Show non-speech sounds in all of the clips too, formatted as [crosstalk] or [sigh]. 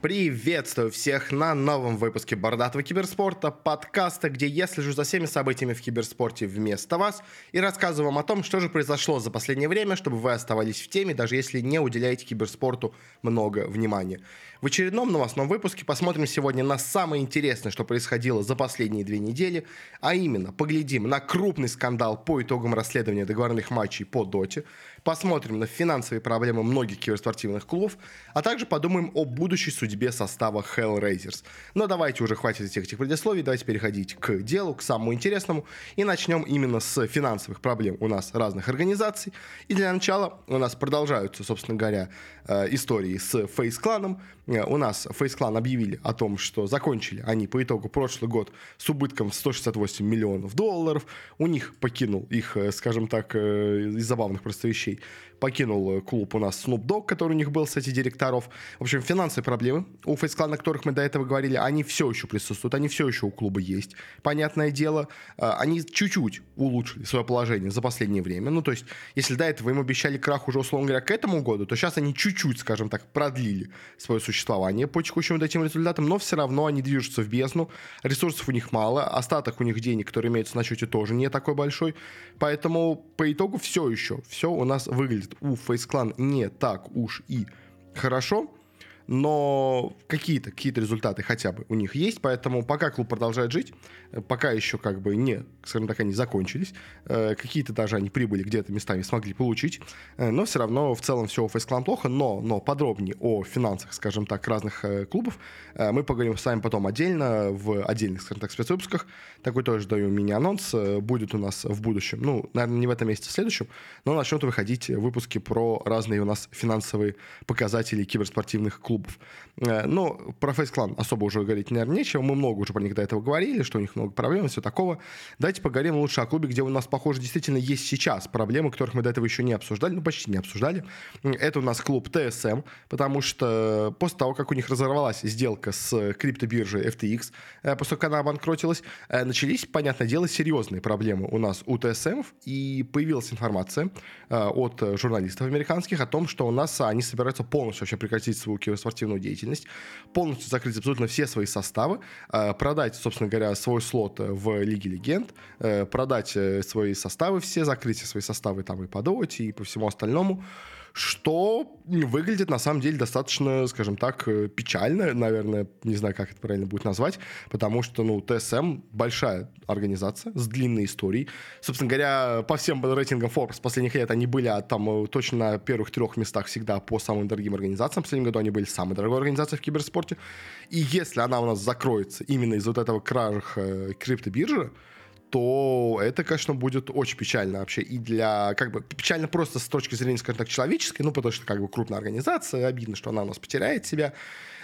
Приветствую всех на новом выпуске Бородатого киберспорта, подкаста, где я слежу за всеми событиями в киберспорте вместо вас и рассказываю вам о том, что же произошло за последнее время, чтобы вы оставались в теме, даже если не уделяете киберспорту много внимания. В очередном новостном выпуске посмотрим сегодня на самое интересное, что происходило за последние две недели, а именно поглядим на крупный скандал по итогам расследования договорных матчей по Доте, посмотрим на финансовые проблемы многих киберспортивных клубов, а также подумаем о будущей судьбе состава Hellraisers. Но давайте уже хватит этих, этих предисловий, давайте переходить к делу, к самому интересному, и начнем именно с финансовых проблем у нас разных организаций. И для начала у нас продолжаются, собственно говоря, э, истории с Face кланом. Э, у нас Face Clan объявили о том, что закончили они по итогу прошлый год с убытком в 168 миллионов долларов. У них покинул их, э, скажем так, из забавных просто вещей покинул клуб у нас Snoop Dogg, который у них был, кстати, директоров. В общем, финансовые проблемы у Clan, о которых мы до этого говорили, они все еще присутствуют, они все еще у клуба есть. Понятное дело, э, они чуть-чуть улучшили свое положение за последнее время. Ну, то есть, если до этого им обещали крах уже, условно говоря, к этому году, то сейчас они чуть-чуть, скажем так, продлили свое существование по текущим вот этим результатам, но все равно они движутся в бездну, ресурсов у них мало, остаток у них денег, который имеется на счете, тоже не такой большой, поэтому по итогу все еще, все у нас выглядит. У Clan не так уж и хорошо но какие-то какие результаты хотя бы у них есть, поэтому пока клуб продолжает жить, э, пока еще как бы не, скажем так, они закончились, э, какие-то даже они прибыли где-то местами смогли получить, э, но все равно в целом все у Face плохо, но, но подробнее о финансах, скажем так, разных клубов мы поговорим с вами потом отдельно, в отдельных, скажем так, спецвыпусках, такой тоже даю мини-анонс, будет у нас в будущем, ну, наверное, не в этом месяце, в следующем, но начнут выходить выпуски про разные у нас финансовые показатели киберспортивных клубов клубов. Но про Clan особо уже говорить, наверное, нечего. Мы много уже про них до этого говорили, что у них много проблем и все такого. Давайте поговорим лучше о клубе, где у нас, похоже, действительно есть сейчас проблемы, которых мы до этого еще не обсуждали, ну, почти не обсуждали. Это у нас клуб TSM, потому что после того, как у них разорвалась сделка с криптобиржей FTX, э, после того, как она обанкротилась, э, начались, понятное дело, серьезные проблемы у нас у TSM, и появилась информация от журналистов американских о том, что у нас они собираются полностью вообще прекратить свою спортивную деятельность, полностью закрыть абсолютно все свои составы, э, продать, собственно говоря, свой слот в Лиге Легенд, э, продать э, свои составы все, закрыть свои составы там и по и по всему остальному что выглядит на самом деле достаточно, скажем так, э, печально, наверное, не знаю, как это правильно будет назвать, потому что, ну, ТСМ большая организация с длинной историей. Собственно говоря, по всем рейтингам Forbes последних лет они были а, там э, точно на первых трех местах всегда по самым дорогим организациям. В последнем году они были самой дорогой организацией в киберспорте. И если она у нас закроется именно из вот этого кражих э, криптобиржи, то это, конечно, будет очень печально вообще. И для, как бы, печально просто с точки зрения, скажем так, человеческой, ну, потому что, как бы, крупная организация, обидно, что она у нас потеряет себя.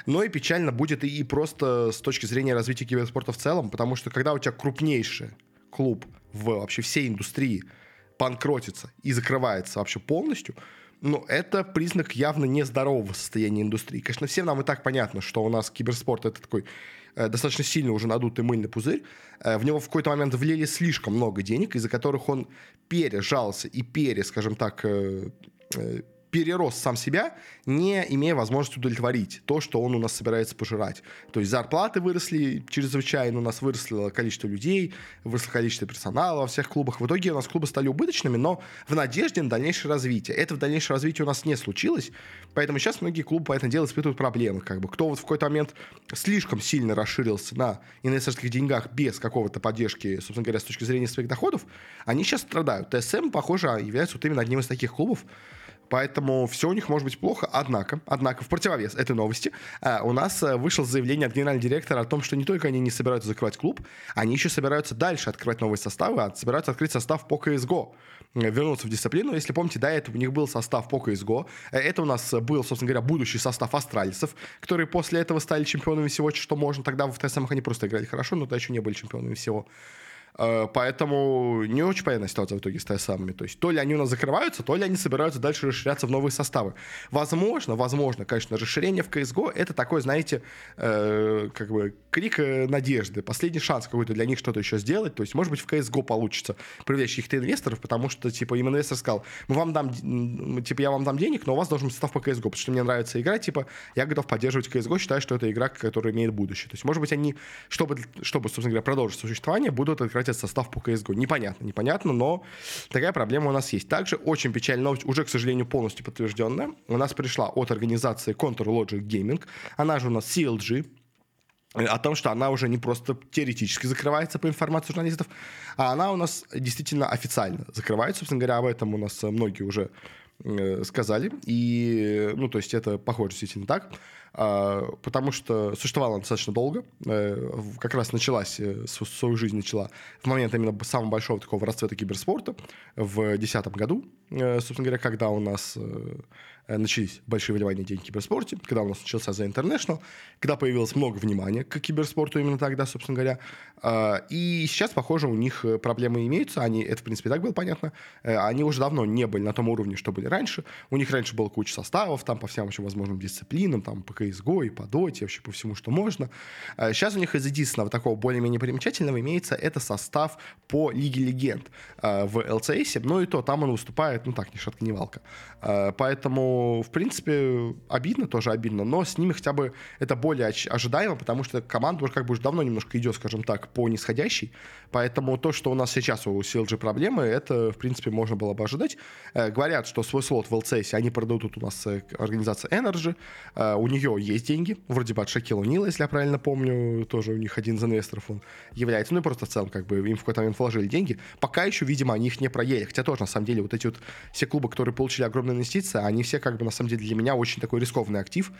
Но и печально будет и, и просто с точки зрения развития киберспорта в целом, потому что когда у тебя крупнейший клуб в вообще всей индустрии банкротится и закрывается вообще полностью, ну, это признак явно нездорового состояния индустрии. Конечно, всем нам и так понятно, что у нас киберспорт это такой Э, достаточно сильно уже надутый мыльный пузырь. Э, в него в какой-то момент влили слишком много денег, из-за которых он пережался и пере, скажем так, э, перерос сам себя, не имея возможности удовлетворить то, что он у нас собирается пожирать. То есть зарплаты выросли чрезвычайно, у нас выросло количество людей, выросло количество персонала во всех клубах. В итоге у нас клубы стали убыточными, но в надежде на дальнейшее развитие. Это в дальнейшее развитие у нас не случилось, поэтому сейчас многие клубы, по этому делу, испытывают проблемы. Как бы. Кто вот в какой-то момент слишком сильно расширился на инвесторских деньгах без какого-то поддержки, собственно говоря, с точки зрения своих доходов, они сейчас страдают. ТСМ, похоже, является вот именно одним из таких клубов, Поэтому все у них может быть плохо. Однако, однако в противовес этой новости э, у нас э, вышло заявление от генерального директора о том, что не только они не собираются закрывать клуб, они еще собираются дальше открывать новые составы, а собираются открыть состав по CSGO э, вернуться в дисциплину. Если помните, до этого у них был состав по CSGO. Это у нас был, собственно говоря, будущий состав астральцев, которые после этого стали чемпионами всего, что можно. Тогда в ТСМ они просто играли хорошо, но тогда еще не были чемпионами всего. Э, поэтому не очень понятная ситуация в итоге с ТСМами. То есть то ли они у нас закрываются, то ли они собираются дальше расширяться в новые составы. Возможно, возможно, конечно, расширение в CSGO это такой, знаете, э, как бы крик э, надежды, последний шанс какой-то для них что-то еще сделать. То есть, может быть, в CSGO получится привлечь каких-то инвесторов, потому что, типа, им инвестор сказал, мы вам дам, типа, я вам дам денег, но у вас должен быть состав по CSGO, потому что мне нравится игра, типа, я готов поддерживать CSGO, считаю, что это игра, которая имеет будущее. То есть, может быть, они, чтобы, чтобы собственно говоря, продолжить существование, будут открывать этот состав по CSGO. Непонятно, непонятно, но такая проблема у нас есть. Также очень печальная новость, уже, к сожалению, полностью подтвержденная. У нас пришла от организации Contour Logic Gaming, она же у нас CLG, о том, что она уже не просто теоретически закрывается по информации журналистов, а она у нас действительно официально закрывается. Собственно говоря, об этом у нас многие уже сказали. И, ну, то есть это похоже действительно так. А, потому что существовала достаточно долго, э, как раз началась, э, свою жизнь начала в момент именно самого большого такого расцвета киберспорта в 2010 году, собственно говоря, когда у нас Э, начались большие вливания денег в киберспорте, когда у нас начался The International, когда появилось много внимания к киберспорту именно тогда, собственно говоря. А, и сейчас, похоже, у них э, проблемы имеются. Они, это, в принципе, так было понятно. Э, они уже давно не были на том уровне, что были раньше. У них раньше было куча составов, там, по всем вообще возможным дисциплинам, там, по CSGO и по Dota, вообще по всему, что можно. Сейчас у них из единственного такого более-менее примечательного имеется это состав по Лиге Легенд в LCS, но и то там он выступает, ну так, ни шатка, ни валка. Поэтому в принципе, обидно, тоже обидно, но с ними хотя бы это более ожидаемо, потому что команда уже как бы уже давно немножко идет, скажем так, по нисходящей, поэтому то, что у нас сейчас у CLG проблемы, это, в принципе, можно было бы ожидать. Э, говорят, что свой слот в LCS они продадут у нас э, организация Energy, э, у нее есть деньги, вроде бы от Шакила Нила, если я правильно помню, тоже у них один из инвесторов он является, ну и просто в целом, как бы, им в какой-то момент вложили деньги. Пока еще, видимо, они их не проели, хотя тоже, на самом деле, вот эти вот все клубы, которые получили огромные инвестиции, они все как бы на самом деле для меня очень такой рискованный актив,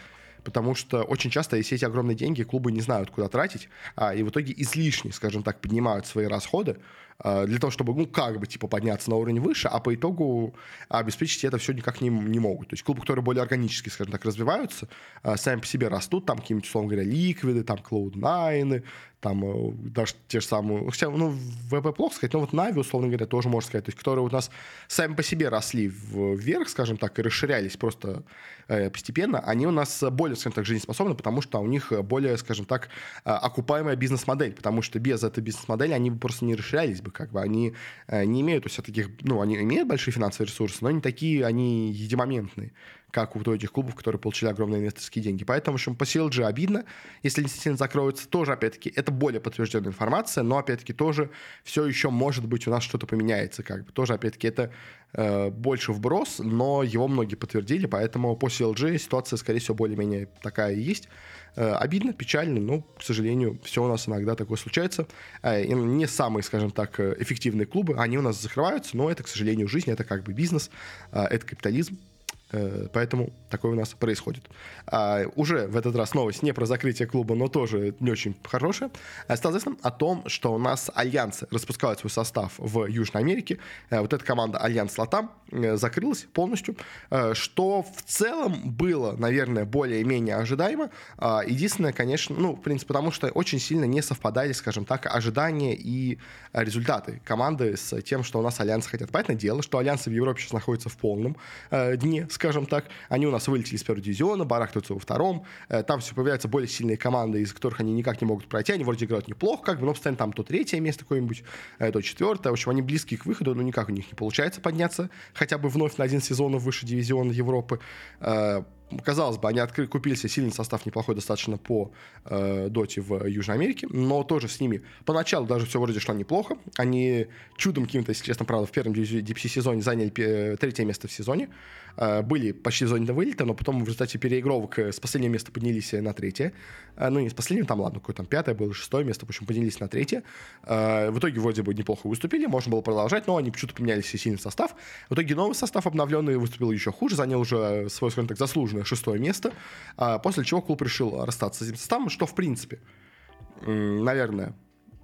потому что очень часто, если эти огромные деньги, клубы не знают, куда тратить, а, и в итоге излишне, скажем так, поднимают свои расходы, а, для того, чтобы, ну, как бы, типа, подняться на уровень выше, а по итогу обеспечить это все никак не, не могут. То есть клубы, которые более органически, скажем так, развиваются, а, сами по себе растут, там какие-нибудь, условно говоря, ликвиды, там, Cloud9, там э, даже те же самые, хотя, ну, ВП плохо сказать, но вот Нави, условно говоря, тоже можно сказать, то есть, которые у нас сами по себе росли вверх, скажем так, и расширялись просто постепенно, они у нас более, скажем так, жизнеспособны, потому что у них более, скажем так, э, окупаемая бизнес-модель, потому что без этой бизнес-модели они бы просто не расширялись бы, как бы, они э, не имеют у себя таких, ну, они имеют большие финансовые ресурсы, но не такие, они единомоментные как у этих клубов, которые получили огромные инвесторские деньги. Поэтому, в общем, по CLG обидно, если действительно закроются, тоже, опять-таки, это более подтвержденная информация, но, опять-таки, тоже все еще, может быть, у нас что-то поменяется, как бы. Тоже, опять-таки, это э, больше вброс, но его многие подтвердили, поэтому по CLG ситуация, скорее всего, более-менее такая и есть. Э, обидно, печально, но, к сожалению, все у нас иногда такое случается. Э, не самые, скажем так, э, эффективные клубы, они у нас закрываются, но это, к сожалению, жизнь, это как бы бизнес, это капитализм, поэтому такое у нас происходит. А, уже в этот раз новость не про закрытие клуба, но тоже не очень хорошая. А, стало известно о том, что у нас альянсы распускают свой состав в Южной Америке. Э, вот эта команда Alliance LATAM э, закрылась полностью, что в целом было, наверное, более-менее ожидаемо. Единственное, конечно, ну, в принципе, потому что очень сильно не совпадали, скажем так, ожидания и результаты команды с тем, что у нас альянсы хотят. Понятное дело, что альянсы в Европе сейчас находятся в полном дне, скажем так. Они у нас вылетели из первого дивизиона, барахтаются во втором. Э, там все появляются более сильные команды, из которых они никак не могут пройти. Они вроде играют неплохо, как бы, но постоянно там то третье место какое-нибудь, э, то четвертое. В общем, они близки к выходу, но никак у них не получается подняться хотя бы вновь на один сезон выше дивизиона Европы. Э, казалось бы, они открыли, купили себе сильный состав неплохой достаточно по э, доте в Южной Америке, но тоже с ними поначалу даже все вроде шло неплохо. Они чудом каким-то, если честно, правда, в первом DPC-сезоне заняли третье место в сезоне. Э, были почти в зоне вылета, но потом в результате переигровок э, с последнего места поднялись на третье. Э, ну, не с последнего, там, ладно, какое там пятое было, шестое место, в общем, поднялись на третье. Э, в итоге вроде бы неплохо выступили, можно было продолжать, но они почему-то поменяли все сильный состав. В итоге новый состав обновленный выступил еще хуже, занял уже свой, скажем так, заслуженное шестое место, а после чего клуб решил расстаться с этим составом, что, в принципе, наверное,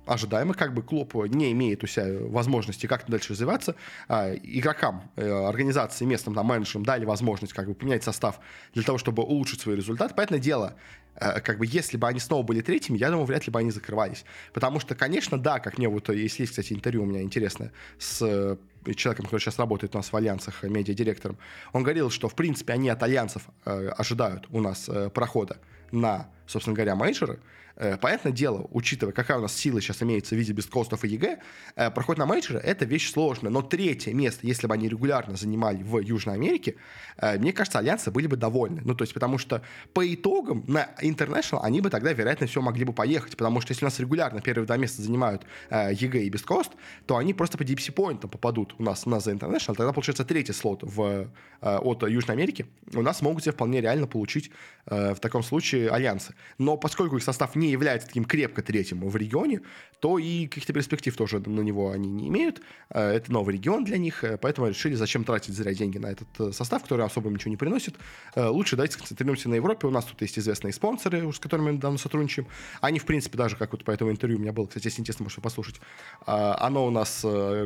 ожидаемо, как бы клуб не имеет у себя возможности как-то дальше развиваться. А, игрокам, э, организации, местным там, менеджерам дали возможность как бы поменять состав для того, чтобы улучшить свои результаты. Понятное дело, э, как бы если бы они снова были третьими, я думаю, вряд ли бы они закрывались. Потому что, конечно, да, как мне вот, если есть, кстати, интервью у меня интересное с э, человеком, который сейчас работает у нас в Альянсах, медиадиректором, он говорил, что, в принципе, они от Альянсов э, ожидают у нас э, прохода на, собственно говоря, мейджоры, Э, понятное дело, учитывая, какая у нас сила сейчас имеется в виде beastcoast ов и EG, э, проход на мейджоры — это вещь сложная. Но третье место, если бы они регулярно занимали в Южной Америке, э, мне кажется, альянсы были бы довольны. Ну, то есть, потому что по итогам на International они бы тогда, вероятно, все могли бы поехать. Потому что если у нас регулярно первые два места занимают EG и beastcoast, то они просто по DPC point ам попадут у нас, на International. Тогда, получается, третий слот в, от Южной Америки у нас могут себе вполне реально получить в таком случае альянсы. Но поскольку их состав не является таким крепко третьим в регионе, то и каких-то перспектив тоже на него они не имеют. Э, это новый регион для них, э, поэтому решили, зачем тратить зря деньги на этот э, состав, который особо ничего не приносит. Лучше давайте сконцентрируемся на Европе. У нас тут есть известные спонсоры, с которыми мы давно сотрудничаем. Они, в принципе, даже как вот по этому интервью у меня было, кстати, если интересно, можете послушать. Оно у нас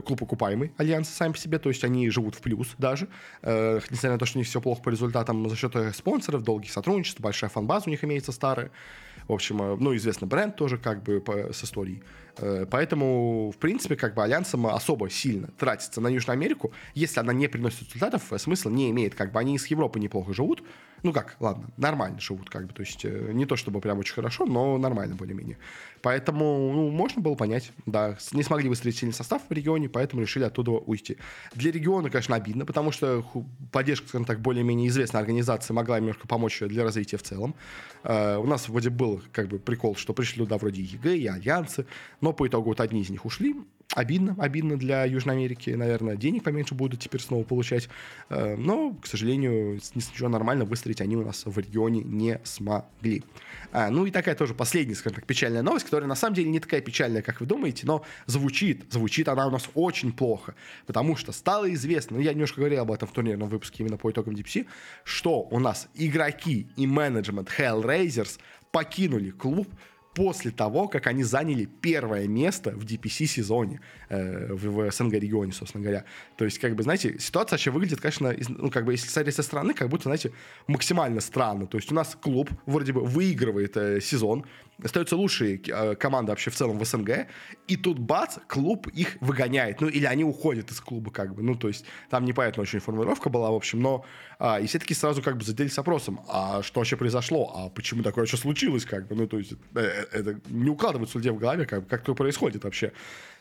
клуб окупаемый, альянс сами по себе, то есть они живут в плюс даже, несмотря на то, что у них все плохо по результатам за счет спонсоров, долгих сотрудничеств, большая фан-база у них имеется старая. В общем, э, ну, известный бренд тоже как бы по, с историей. Э, поэтому, в принципе, как бы альянсам особо сильно тратиться на Южную Америку, если она не приносит результатов, э, смысла не имеет. Как бы они из Европы неплохо живут, ну как, ладно, нормально живут, как бы, то есть не то чтобы прям очень хорошо, но нормально более-менее. Поэтому, ну, можно было понять, да, не смогли выстроить сильный состав в регионе, поэтому решили оттуда уйти. Для региона, конечно, обидно, потому что поддержка, скажем так, более-менее известная организация могла немножко помочь для развития в целом. У нас вроде был, как бы, прикол, что пришли туда вроде EG и Альянсы, но по итогу вот одни из них ушли. Обидно, обидно для Южной Америки, наверное, денег поменьше будут теперь снова получать. Э, но, к сожалению, ничего нормально выстроить они у нас в регионе не смогли. А, ну и такая тоже последняя, скажем так, печальная новость, которая на самом деле не такая печальная, как вы думаете, но звучит, звучит она у нас очень плохо, потому что стало известно, ну я немножко говорил об этом в турнирном выпуске именно по итогам DPC, что у нас игроки и менеджмент Hellraisers покинули клуб после того, как они заняли первое место в DPC-сезоне э, в, в СНГ-регионе, собственно говоря. То есть, как бы, знаете, ситуация вообще выглядит, конечно, из, ну, как бы, если смотреть со стороны, как будто, знаете, максимально странно. То есть у нас клуб вроде бы выигрывает э, сезон, остаются лучшие э, команды вообще в целом в СНГ, и тут бац, клуб их выгоняет, ну или они уходят из клуба как бы, ну то есть там непонятная очень формулировка была, в общем, но а, и все таки сразу как бы заделись вопросом, а что вообще произошло, а почему такое вообще случилось как бы, ну то есть э, э это не укладывается людей в голове, как, как такое происходит вообще.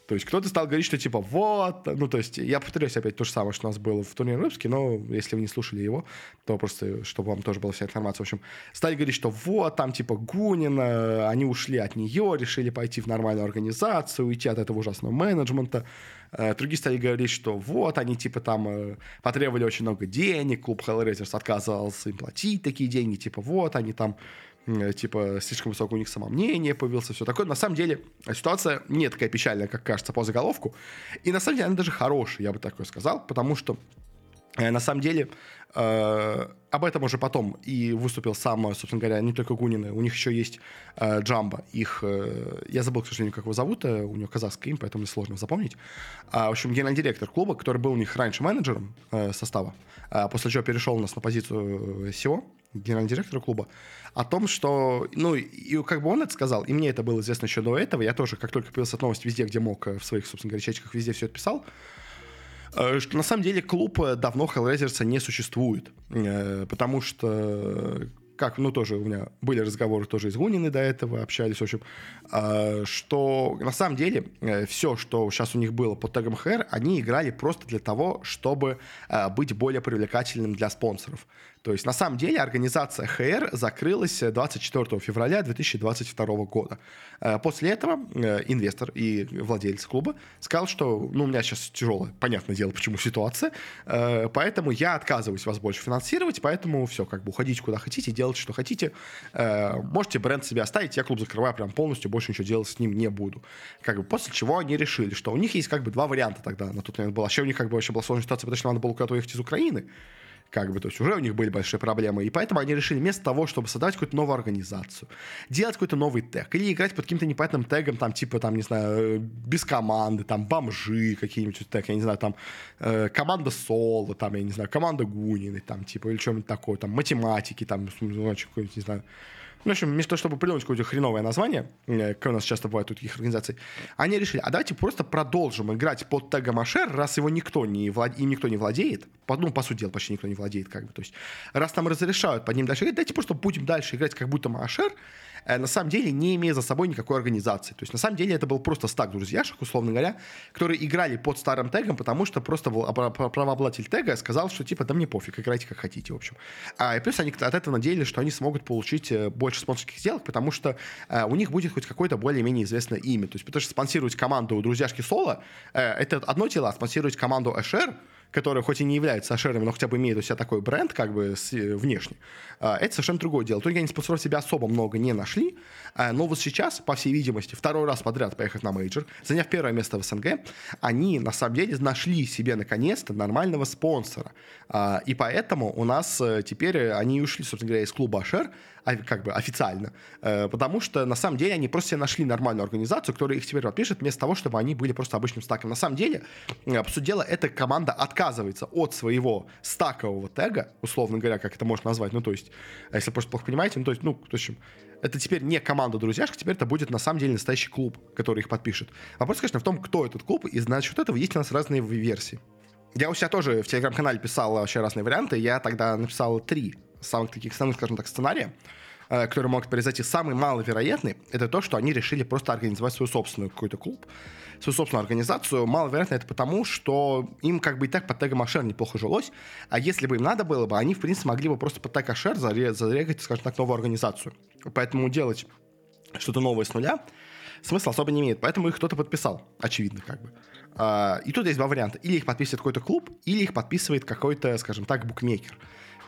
То есть кто-то стал говорить, что типа вот, ну то есть я повторюсь опять то же самое, что у нас было в турнире выпуске, но если вы не слушали его, то просто, чтобы вам тоже была вся информация. В общем, стали говорить, что вот, там типа Гунина, они ушли от нее, решили пойти в нормальную организацию, уйти от этого ужасного менеджмента. Э, другие стали говорить, что вот, они типа там э, потребовали очень много денег, клуб Hellraisers отказывался им платить такие деньги, типа вот, они там типа, слишком высокое у них самомнение появился, все такое. На самом деле, ситуация не такая печальная, как кажется по заголовку. И на самом деле она даже хорошая, я бы такое сказал, потому что э, на самом деле э, об этом уже потом и выступил сам, собственно говоря, не только Гунины, у них еще есть э, Джамба, их, э, я забыл, к сожалению, как его зовут, э, у него казахский имя, поэтому сложно запомнить. А, в общем, генеральный директор клуба, который был у них раньше менеджером э, состава, э, после чего перешел у нас на позицию SEO, генерального директора клуба, о том, что, ну, и как бы он это сказал, и мне это было известно еще до этого, я тоже, как только появился новость везде, где мог, э, в своих, собственно говоря, чатиках везде все это писал, э, на самом деле клуб э, давно Hellraiser не существует, потому что как, ну, тоже у меня были разговоры тоже из Гунины до этого, общались, в общем, что на самом деле все, что сейчас у них было под тегом HR, они играли просто для того, чтобы быть более привлекательным для спонсоров. То есть, на самом деле, организация ХР закрылась 24 февраля 2022 года. Э, после этого э, инвестор и владелец клуба сказал, что ну, у меня сейчас тяжелая, понятное дело, почему ситуация, э, поэтому я отказываюсь вас больше финансировать, поэтому все, как бы уходите куда хотите, делайте, что хотите. Можете бренд себе оставить, я клуб закрываю прям полностью, больше ничего делать с ним не буду. Как бы после чего они решили, что у них есть как бы два варианта тогда на тот момент было. Вообще у них как бы вообще была сложная ситуация, потому что надо было куда-то уехать из Украины, как бы, то есть уже у них были большие проблемы, и поэтому они решили вместо того, чтобы создавать какую-то новую организацию, делать какой-то новый тег, или играть под каким-то непонятным тегом, там, типа, там, не знаю, без команды, там, бомжи какие-нибудь тег, я не знаю, там, э, команда соло, там, я не знаю, команда Гунины, там, типа, или что-нибудь такое, там, математики, там, значит, какой-нибудь, не знаю, ну, в общем, вместо того, чтобы придумать какое-то хреновое название, э, как у нас часто бывает у таких организаций, они решили, а давайте просто продолжим играть под тегом Ашер, раз его никто не влад... им никто не владеет, ну, по сути дела, почти никто не владеет, как бы, то есть, раз там разрешают под ним дальше играть, давайте просто будем дальше играть, как будто мы Ашер, на самом деле не имея за собой никакой организации. То есть на самом деле это был просто стак друзьяшек, условно говоря, которые играли под старым тегом, потому что просто был правообладатель тега сказал, что типа да мне пофиг, играйте как хотите, в общем. А, и плюс они от этого надеялись, что они смогут получить э, больше спонсорских сделок, потому что а, у них будет хоть какое-то более-менее известное имя. То есть потому что спонсировать команду друзьяшки Соло э, это одно дело, а спонсировать команду Эшер которая хоть и не является ашерами, но хотя бы имеет у себя такой бренд, как бы с, э, внешне, а, это совершенно другое дело. Только они спонсоров себя особо много не нашли, а, но вот сейчас, по всей видимости, второй раз подряд поехав на мейджор, заняв первое место в СНГ, они на самом деле нашли себе наконец-то нормального спонсора. А, и поэтому у нас э, теперь э, они ушли, собственно говоря, из клуба Ашер, как бы официально, э, потому что на самом деле они просто себе нашли нормальную организацию, которая их теперь подпишет, вместо того, чтобы они были просто обычным стаком. На самом деле, по сути дела, эта команда отказывается от своего стакового тега, условно говоря, как это можно назвать, ну, то есть, если просто плохо понимаете, ну, то есть, ну, в общем, это теперь не команда друзьяшек, теперь это будет на самом деле настоящий клуб, который их подпишет. Вопрос, конечно, в том, кто этот клуб, и насчет этого есть у нас разные версии. Я у себя тоже в телеграм-канале писал вообще разные варианты. Я тогда написал три самых таких основных, скажем так, сценария, э, которые могут произойти. Самый маловероятный — это то, что они решили просто организовать свою собственную какой-то клуб, свою собственную организацию. Маловероятно это потому, что им как бы и так под тегом Ашер неплохо жилось, а если бы им надо было бы, они, в принципе, могли бы просто под тег Ашер зарегать, скажем так, новую организацию. Поэтому делать что-то новое с нуля смысла особо не имеет. Поэтому их кто-то подписал, очевидно, как бы. А, и тут есть два варианта. Или их подписывает какой-то клуб, или их подписывает какой-то, скажем так, букмекер.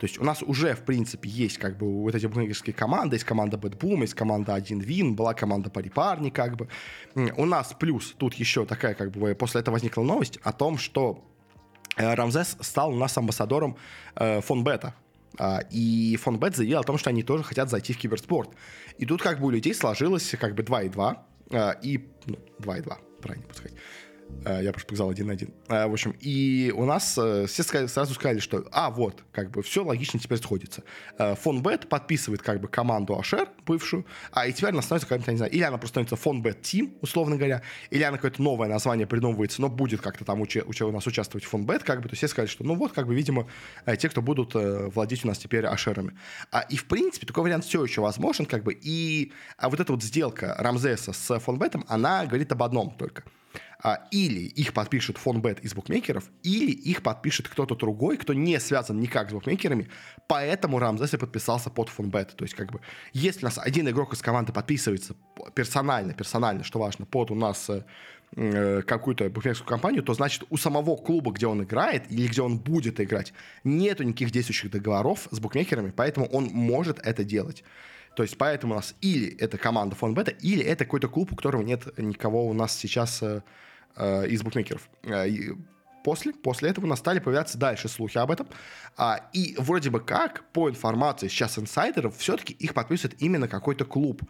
То есть у нас уже, в принципе, есть как бы вот эти букмекерские команды, есть команда Boom, есть команда 1 Win, была команда Парипарни, как бы. У нас плюс тут еще такая, как бы, после этого возникла новость о том, что э, Рамзес стал у нас амбассадором э, фон Бета. А, и фон Бет заявил о том, что они тоже хотят зайти в киберспорт. И тут как бы у людей сложилось как бы 2 и 2. А, и, ну, 2 и 2, правильно сказать. Э, я просто показал один на один. Э, в общем, и у нас э, все сразу сказали, что, а, вот, как бы все логично теперь сходится. Фон Бет подписывает как бы команду Ашер, бывшую, а и теперь она становится какая-то, не знаю, или она просто становится Фон Бет Тим, условно говоря, или она какое-то новое название придумывается, но будет как-то там уча, уча, у нас участвовать Фон Бет, как бы, то все сказали, что, ну вот, как бы, видимо, те, кто будут владеть у нас теперь Ашерами. А, и, в принципе, такой вариант все еще возможен, как бы, и а вот эта вот сделка Рамзеса с Фон Бетом, она говорит об одном только – или их подпишет фонбет из букмекеров, или их подпишет кто-то другой, кто не связан никак с букмекерами, поэтому Рамзес и подписался под фонбет. То есть, как бы, если у нас один игрок из команды подписывается персонально, персонально, что важно, под у нас э, э какую-то букмекерскую компанию, то значит у самого клуба, где он играет или где он будет играть, нету никаких действующих договоров с букмекерами, поэтому он может это делать. То есть поэтому у нас или это команда фон бета, или это какой-то клуб, у которого нет никого у нас сейчас э, э, из букмекеров. Э, после, после этого у нас стали появляться дальше слухи об этом. А, и вроде бы как, по информации сейчас инсайдеров, все-таки их подписывает именно какой-то клуб.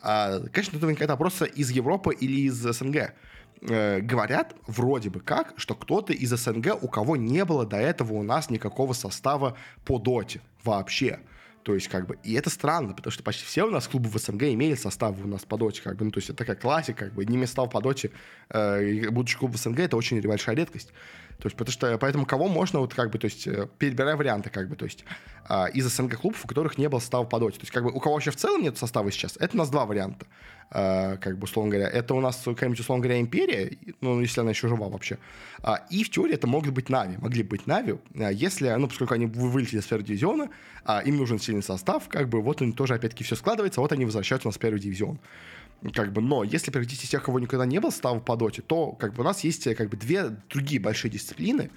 А, конечно, это какая-то просто из Европы или из СНГ. Э, говорят вроде бы как, что кто-то из СНГ, у кого не было до этого у нас никакого состава по доте вообще. То есть, как бы, и это странно, потому что почти все у нас клубы в СНГ имели составы у нас по доте, как бы, ну, то есть это такая классика, как бы, не места по доте, э, будучи клуб в СНГ, это очень большая редкость. То есть, потому что, поэтому кого можно, вот, как бы, то есть, э, перебирая варианты, как бы, то есть, э, из СНГ клубов, у которых не было состава по доте. То есть, как бы, у кого вообще в целом нет состава сейчас, это у нас два варианта. Э, как бы, условно говоря, это у нас какая-нибудь, условно говоря, империя, ну, если она еще жива вообще. Э, и в теории это могут быть Нави, могли быть Нави, э, если, ну, поскольку они вылетели с первого дивизиона, э, им нужен сильный состав, как бы, вот он тоже, опять-таки, все складывается, вот они возвращаются у нас в первый дивизион как бы, но если превратить из тех, кого никогда не было состава по доте, то как бы у нас есть как бы две другие большие дисциплины,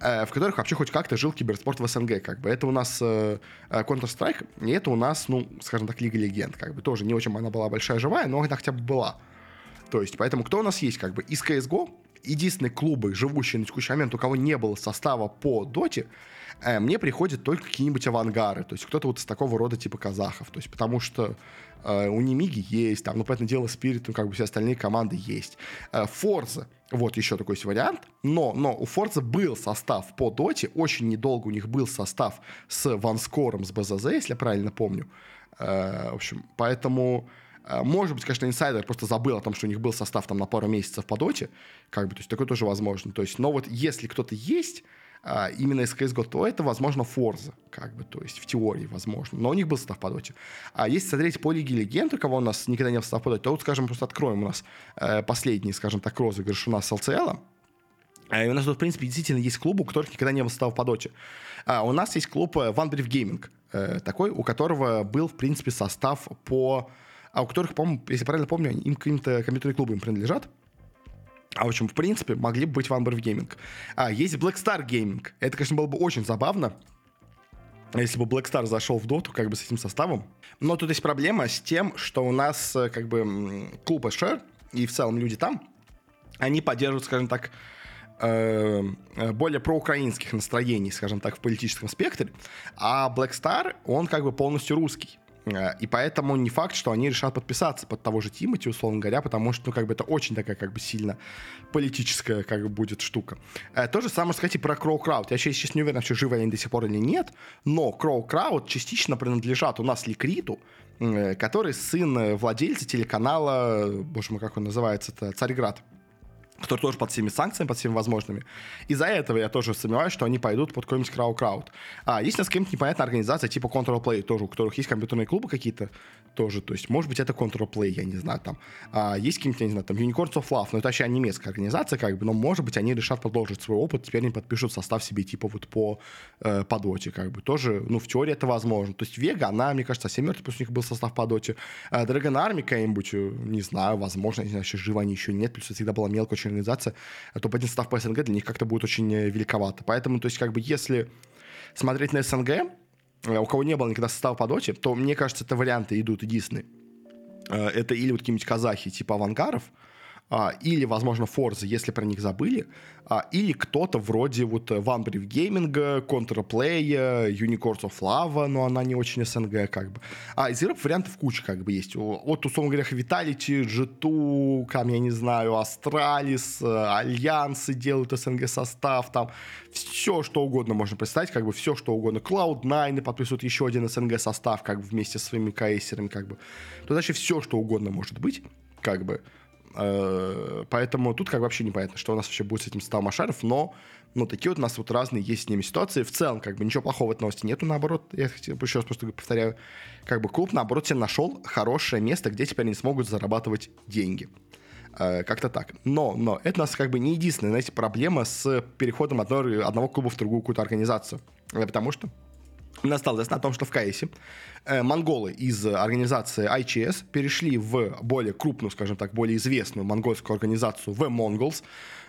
Э, в которых вообще хоть как-то жил киберспорт в СНГ. Как бы. Это у нас э, э, Counter-Strike, и это у нас, ну, скажем так, Лига Легенд. Как бы тоже не очень она была большая живая, но она хотя бы была. То есть, поэтому кто у нас есть? Как бы из CSGO единственные клубы, живущие на текущий момент, у кого не было состава по доте, э, мне приходят только какие-нибудь авангары, то есть кто-то вот из такого рода типа казахов, то есть потому что э, у Немиги есть, там, ну, поэтому дело Спирит, ну, как бы все остальные команды есть. Э, Форза, вот еще такой есть вариант, но, но у Форза был состав по доте, очень недолго у них был состав с Ванскором, с БЗЗ, если я правильно помню. Э, в общем, поэтому... Э, может быть, конечно, инсайдер просто забыл о том, что у них был состав там на пару месяцев по доте, как бы, то есть такое тоже возможно. То есть, но вот если кто-то есть, а, именно из CSGO, то это, возможно, Forza, как бы, то есть в теории возможно. Но у них был состав по доте. А если смотреть по Лиге Легенд, у кого у нас никогда не был состав по доте, то вот, скажем, просто откроем у нас э, последний, скажем так, розыгрыш у нас LCL. А, и у нас тут, в принципе, действительно есть клуб, у которых никогда не был состав по доте. А у нас есть клуб One Brief Gaming, э, такой, у которого был, в принципе, состав по... А у которых, по-моему, если правильно помню, им каким-то компьютерные клубы им принадлежат. А в общем, в принципе, могли бы быть One Gaming. А, есть Black Star Gaming. Это, конечно, было бы очень забавно, если бы Black Star зашел в доту как бы с этим составом. Но тут есть проблема с тем, что у нас э, как бы клуб SHR и в целом люди там, они поддерживают, скажем так, э, э, более проукраинских настроений, скажем так, в политическом спектре, а Black Star, он как бы полностью русский. Э, и поэтому не факт, что они решат подписаться под того же Тимати, условно говоря, потому что, ну, как бы это очень такая, как бы, сильно политическая, как бы, будет штука. Э, то же самое сказать и про Кроу Крауд. Я сейчас не уверен, что живы они до сих пор или нет, но Кроу Крауд частично принадлежат у нас Ликриту, э, который сын владельца телеканала, боже мой, как он называется, это Царьград который тоже под всеми санкциями, под всеми возможными. Из-за этого я тоже сомневаюсь, что они пойдут под какой-нибудь крау-крауд. А у нас какая-нибудь непонятная организация типа Control Play, тоже, у которых есть компьютерные клубы какие-то, тоже, то есть, может быть, это Control Play, я не знаю, там. А, есть какие-нибудь, я не знаю, там, Unicorns of Love, но это вообще немецкая организация, как бы, но, может быть, они решат продолжить свой опыт, теперь они подпишут состав себе, типа, вот по, э, по доте, как бы, тоже, ну, в теории это возможно. То есть, Вега, она, мне кажется, совсем мертвая, что у них был состав по доте. А, Dragon Army какая-нибудь, э, не знаю, возможно, не знаю, еще живы они еще нет, плюс всегда была мелкая очень организация, а топ-1 состав по СНГ для них как-то будет очень э, великовато. Поэтому, то есть, как бы, если смотреть на СНГ, э, у кого не было никогда состава по доте, то, мне кажется, это варианты идут единственные. Э, это или вот какие-нибудь казахи типа авангаров, а, или, возможно, Forza, если про них забыли, а, или кто-то вроде вот One Brief Gaming, Counterplay, Unicorns of Lava, но она не очень СНГ, как бы. А из игр вариантов куча, как бы, есть. Вот, условно говоря, Vitality, G2, там, я не знаю, Astralis, Альянсы делают СНГ состав, там, все, что угодно можно представить, как бы, все, что угодно. Cloud9 подписывают еще один СНГ состав, как бы, вместе со своими кейсерами, как бы. То вообще все, что угодно может быть, как бы. Э, поэтому тут как вообще непонятно, что у нас вообще будет с этим составом Ашаров, но ну, такие вот у нас вот разные есть с ними ситуации. В целом, как бы ничего плохого в этой новости нету, наоборот. Я еще раз просто повторяю. Как бы клуб, наоборот, себе нашел хорошее место, где теперь они смогут зарабатывать деньги. Э, как-то так. Но, но это у нас как бы не единственная, знаете, проблема с переходом одного, одного клуба в другую какую-то организацию. Э, потому что мне стало известно о том, что в э, монголы из организации ICS перешли в более крупную, скажем так, более известную монгольскую организацию The Mongols.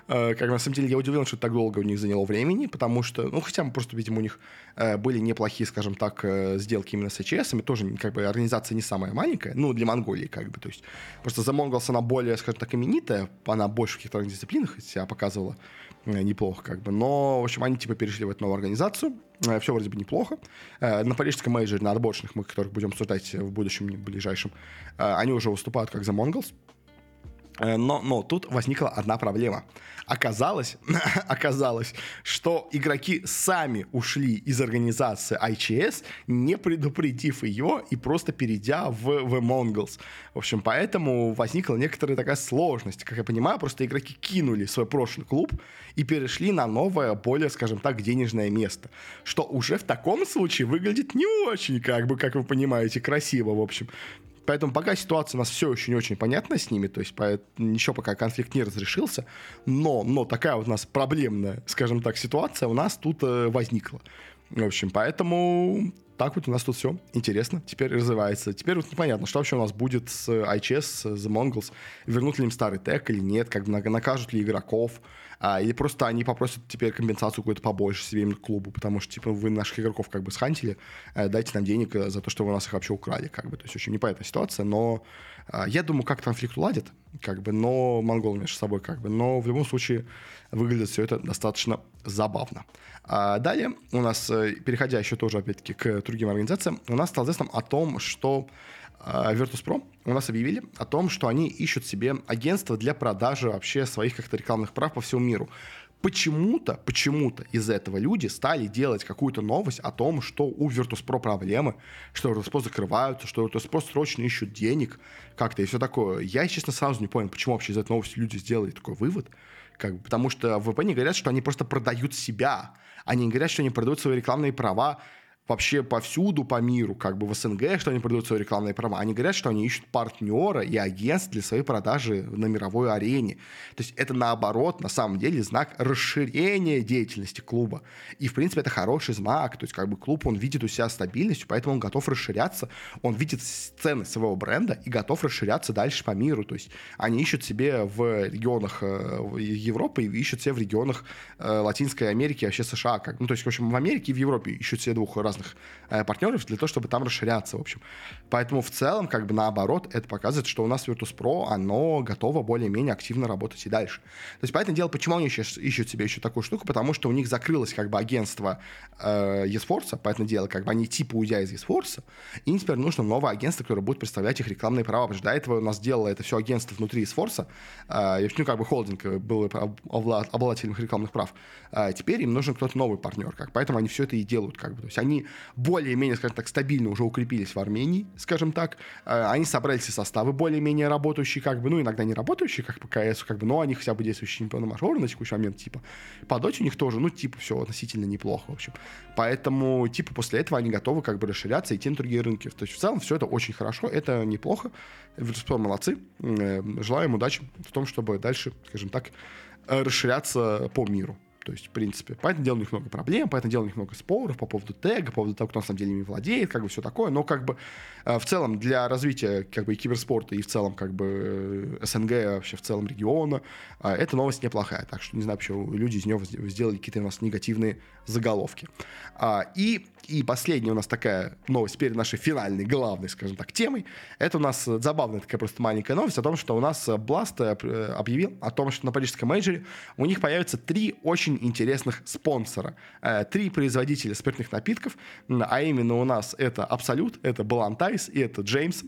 Э, как на самом деле я удивлен, что так долго у них заняло времени, потому что, ну, хотя бы просто, видимо, у них э, были неплохие, скажем так, э, сделки именно с ICS, тоже, как бы, организация не самая маленькая, ну, для Монголии, как бы, то есть, просто The Mongols, она более, скажем так, именитая, она больше в каких-то дисциплинах себя показывала, неплохо как бы. Но, в общем, они типа перешли в эту новую организацию. Э, Все вроде бы неплохо. Э, на парижском мейджоре, на отборочных, мы которых будем обсуждать в будущем, ближайшем, они уже выступают как The Mongols. Э, но, но тут возникла одна проблема. Оказалось, [laughs] оказалось, что игроки сами ушли из организации ICS, не предупредив ее и просто перейдя в The Mongols. В общем, поэтому возникла некоторая такая сложность. Как я понимаю, просто игроки кинули свой прошлый клуб и перешли на новое, более, скажем так, денежное место. Что уже в таком случае выглядит не очень, как бы, как вы понимаете, красиво, в общем. Поэтому пока ситуация у нас все очень очень понятна с ними, то есть ничего пока конфликт не разрешился, но, но такая вот у нас проблемная, скажем так, ситуация у нас тут э, возникла. В общем, поэтому так вот у нас тут все интересно, теперь развивается. Теперь вот непонятно, что вообще у нас будет с ICS, с The Mongols, вернут ли им старый тег или нет, как бы накажут ли игроков, А, или просто они попросят теперь компенсацию какую-то побольше себе клубу, потому что, типа, вы наших игроков как бы схантили, э, дайте нам денег э, за то, что вы нас их вообще украли, как бы. То есть очень непонятная ситуация, но я думаю, как конфликт уладит, как бы, но монголы между собой, как бы, но в любом случае выглядит все это достаточно забавно. А далее у нас, э, переходя еще тоже, опять-таки, к другим организациям, у нас стало известно о том, что а, Virtus.pro у нас объявили о том, что они ищут себе агентство для продажи вообще своих как-то рекламных прав по всему миру. Почему-то, почему-то из этого люди стали делать какую-то новость о том, что у Virtus.pro проблемы, что Virtus.pro закрываются, что Virtus.pro срочно ищут денег, как-то и все такое. Я, честно, сразу не понял, почему вообще из этой новости люди сделали такой вывод. Как бы, потому что в VPN говорят, что они просто продают себя. Они не говорят, что они продают свои рекламные права вообще повсюду по миру, как бы в СНГ, что они продают свои рекламные права. Они говорят, что они ищут партнера и агентств для своей продажи на мировой арене. То есть это наоборот, на самом деле, знак расширения деятельности клуба. И, в принципе, это хороший знак. То есть как бы клуб, он видит у себя стабильность, поэтому он готов расширяться. Он видит ценность своего бренда и готов расширяться дальше по миру. То есть они ищут себе в регионах э, Европы и ищут себе в регионах э, Латинской Америки, вообще США. Как, ну, то есть, в общем, в Америке и в Европе ищут себе двух разных разных э, партнеров для того, чтобы там расширяться, в общем. Поэтому в целом, как бы наоборот, это показывает, что у нас Virtus.pro, оно готово более-менее активно работать и дальше. То есть, поэтому дело, почему они ищут, ищут себе еще такую штуку, потому что у них закрылось как бы агентство э, eSports, поэтому дело, как бы они типа уйдя из eSports, и им теперь нужно новое агентство, которое будет представлять их рекламные права, потому что до этого у нас делало это все агентство внутри eSports, э, ну, как бы холдинг был обладателем рекламных прав. Э, теперь им нужен кто-то новый партнер, как, поэтому они все это и делают, как бы. То есть они более-менее, скажем так, стабильно уже укрепились в Армении, скажем так. Э, они собрали все составы более-менее работающие, как бы, ну, иногда не работающие, как по КС, как бы, но они хотя бы действующие чемпионы-мажоры на текущий момент, типа. По доте у них тоже, ну, типа, все относительно неплохо, в общем. Поэтому, типа, после этого они готовы как бы расширяться и идти на другие рынки. То есть, в целом, все это очень хорошо, это неплохо. Virtus.pro молодцы. Э, желаем удачи в том, чтобы дальше, скажем так, э, расширяться по миру. То есть, в принципе, поэтому дело у них много проблем, поэтому дело у них много споров по поводу тега, по поводу того, кто на самом деле ими владеет, как бы все такое. Но как бы э, в целом для развития как бы и киберспорта, и в целом как бы э, СНГ вообще в целом региона, э, эта новость неплохая. Так что не знаю, почему люди из нее сделали какие-то у нас негативные заголовки. А, и, и последняя у нас такая новость перед нашей финальной, главной, скажем так, темой. Это у нас забавная такая просто маленькая новость о том, что у нас Blast объявил о том, что на парижском мейджоре у них появится три очень очень интересных спонсора. Э, три производителя спиртных напитков, а именно у нас это Абсолют, это Балантайс и это Джеймс.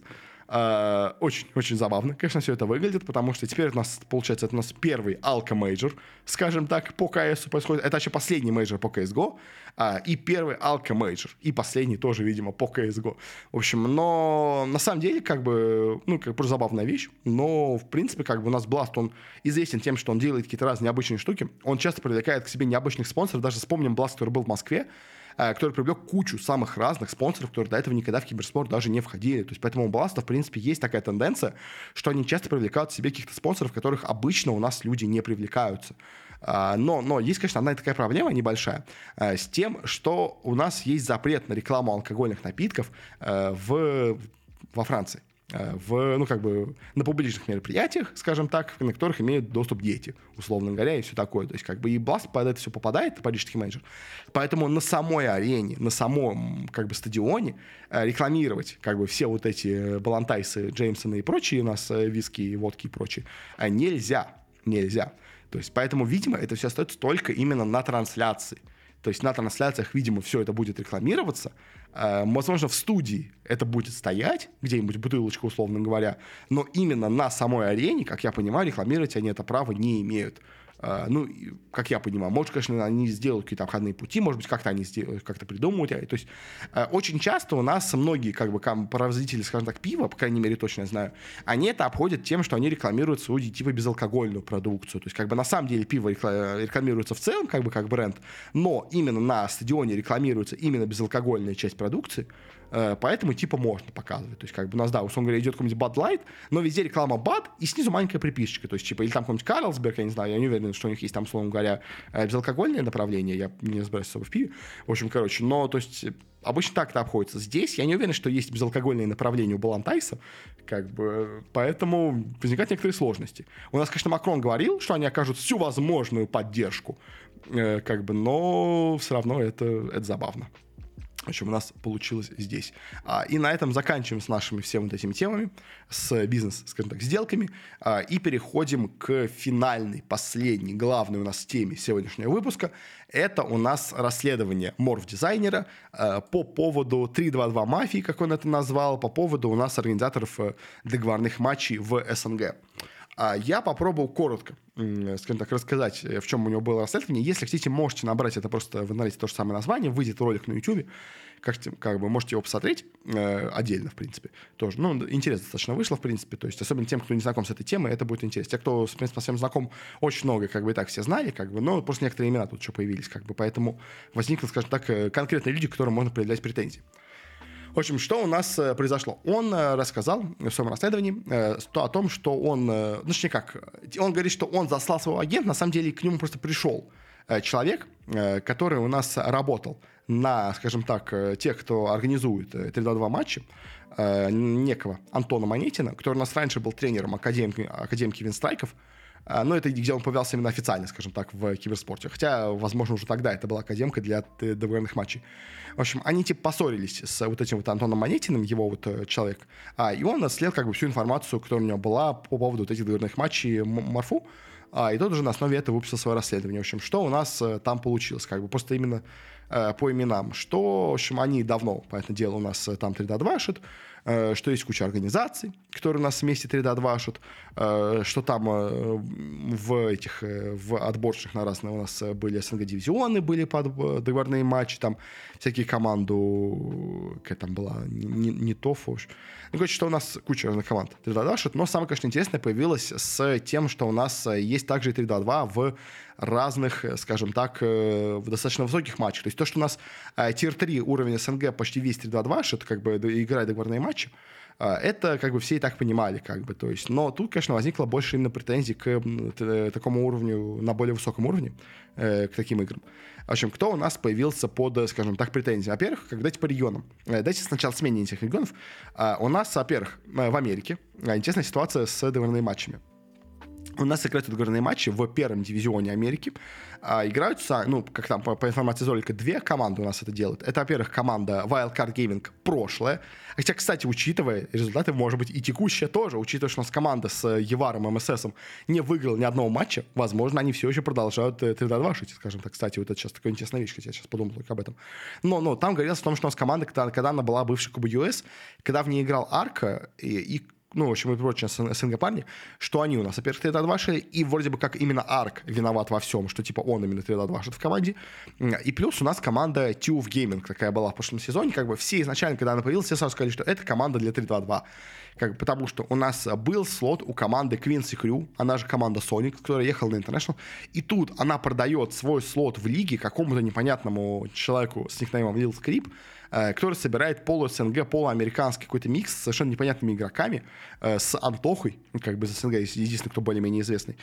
Очень-очень э, забавно, конечно, все это выглядит, потому что теперь у нас, получается, это у нас первый алко-мейджор, скажем так, по КС происходит. Это вообще последний мейджор по CSGO, а, и первый алко-мейджор, и последний тоже, видимо, по CSGO. В общем, но на самом деле, как бы, ну, как просто забавная вещь, но, в принципе, как бы у нас Blast, он известен тем, что он делает какие-то разные необычные штуки, он часто привлекает к себе необычных спонсоров, даже вспомним Blast, который был в Москве, который привлек кучу самых разных спонсоров, которые до этого никогда в киберспорт даже не входили. То есть поэтому у Бласта, в принципе, есть такая тенденция, что они часто привлекают к себе каких-то спонсоров, которых обычно у нас люди не привлекаются. А, но, но есть, конечно, одна такая проблема небольшая э, с тем, что у нас есть запрет на рекламу алкогольных напитков э, в, во Франции. Э, в, ну, как бы, на публичных мероприятиях, скажем так, на которых имеют доступ дети, условно говоря, и все такое. То есть, как бы, и Blast под это все попадает, парижский менеджер. Поэтому на самой арене, на самом, как бы, стадионе э, рекламировать, как бы, все вот эти Балантайсы, Джеймсоны и прочие у нас э, виски, водки и прочие, нельзя. Нельзя. То есть, поэтому, видимо, это все остается только именно на трансляции. То есть на трансляциях, видимо, все это будет рекламироваться, Э, возможно, в студии это будет стоять, где-нибудь бутылочка, условно говоря, но именно на самой арене, как я понимаю, рекламировать они это право не имеют. А, ну, как я понимаю, может, конечно, они сделают какие-то обходные пути, может быть, как-то они как-то придумают. То есть а, очень часто у нас многие, как бы, производители, скажем так, пива, по крайней мере, точно я знаю, они это обходят тем, что они рекламируют свою, типа, безалкогольную продукцию. То есть, как бы, на самом деле пиво рекламируется в целом, как бы, как бренд, но именно на стадионе рекламируется именно безалкогольная часть продукции, поэтому типа можно показывать. То есть, как бы у нас, да, условно говоря, идет какой-нибудь Bud Light, но везде реклама Bud, и снизу маленькая приписочка. То есть, типа, или там какой-нибудь Карлсберг, я не знаю, я не уверен, что у них есть там, условно говоря, э, безалкогольное направление, я не разбираюсь особо в пиве. В общем, короче, но, то есть, Обычно так это обходится. Здесь я не уверен, что есть безалкогольные направления у Балантайса, как бы, поэтому возникают некоторые сложности. У нас, конечно, Макрон говорил, что они окажут всю возможную поддержку, э, как бы, но все равно это, это забавно. В общем, у нас получилось здесь. А, и на этом заканчиваем с нашими всеми вот этими темами, с бизнес, скажем так, сделками, а, и переходим к финальной, последней, главной у нас теме сегодняшнего выпуска. Это у нас расследование морф-дизайнера а, по поводу 322 мафии, как он это назвал, по поводу у нас организаторов э, договорных матчей в СНГ. А я попробовал коротко, скажем так, рассказать, э, в чем у него было расследование. Если хотите, можете набрать это просто в интернете то же самое название, выйдет ролик на YouTube, как, как бы можете его посмотреть э, отдельно, в принципе, тоже. Ну, интересно достаточно вышло, в принципе, то есть особенно тем, кто не знаком с этой темой, это будет интересно. Те, кто, в принципе, совсем знаком, очень много, как бы и так все знали, как бы, но просто некоторые имена тут еще появились, как бы, поэтому возникли, скажем так, э, конкретные люди, которым можно предъявлять претензии. В общем, что у нас э, произошло? Он э, рассказал в своем расследовании э, о том, что он, ну, точнее как, он говорит, что он заслал своего агента, на самом деле к нему просто пришел человек, который у нас работал на, скажем так, тех, кто организует 3-2 матчи, некого Антона Монетина, который у нас раньше был тренером академики, академики Винстрайков, а, но это где он появлялся именно официально, скажем так, в киберспорте. Хотя, возможно, уже тогда это была академка для договорных матчей. В общем, они типа поссорились с вот этим вот Антоном Монетиным, его вот э, человек, а, и он слил как бы всю информацию, которая у него была по поводу вот этих договорных матчей Морфу, а, и тот уже на основе этого выпустил свое расследование. В общем, что у нас э, там получилось, как бы просто именно э, по именам, что, в общем, они давно, по этому делу, у нас э, там 3D2 шит, Э, что есть куча организаций, которые у нас вместе 3D двашут, э, что там э, в этих в отборочных на разные у нас были СНГ-дивизионы, были под договорные матчи, там всякие команду, какая там была, не, не ТОФ, в Ну, короче, что у нас куча разных команд 3D двашут, но самое, конечно, интересное появилось с тем, что у нас есть также 3D2 в разных, скажем так, в достаточно высоких матчах. То есть то, что у нас тир-3 уровень СНГ почти весь 3-2-2, что это как бы играет договорные матчи, это как бы все и так понимали, как бы, то есть, но тут, конечно, возникло больше именно претензий к э, такому уровню, на более высоком уровне, э, к таким играм. В общем, кто у нас появился под, скажем так, претензии? Во-первых, как давайте по регионам. Э, давайте сначала сменим этих регионов. У нас, во-первых, в Америке интересная ситуация с договорными матчами. У нас играют отгорные матчи в первом дивизионе Америки. А, играются, ну, как там по, по информации Золика, две команды у нас это делают. Это, во-первых, команда Wildcard Gaming прошлое. Хотя, кстати, учитывая результаты, может быть, и текущая тоже, учитывая, что у нас команда с Еваром, МСС не выиграла ни одного матча, возможно, они все еще продолжают 3-2 э, шутить, скажем так. Кстати, вот это сейчас такая интересная вещь, хотя я сейчас подумал только об этом. Но, но там говорилось о том, что у нас команда, когда, когда она была бывшей Кубы US, когда в ней играл Арка, и, и ну, в общем, и прочие СНГ парни, что они у нас, во-первых, 3 2 и вроде бы как именно Арк виноват во всем, что типа он именно 3 2 в команде. И плюс у нас команда Tube Gaming такая была в прошлом сезоне, как бы все изначально, когда она появилась, все сразу сказали, что это команда для 3-2-2. Как, потому что у нас был слот у команды Quincy Crew, она же команда Sonic, которая ехала на International, и тут она продает свой слот в лиге какому-то непонятному человеку с никнеймом Lil Э, который собирает полу-СНГ, полуамериканский какой-то микс с совершенно непонятными игроками, э, с Антохой, ну, как бы из СНГ, единственный, кто более-менее известный.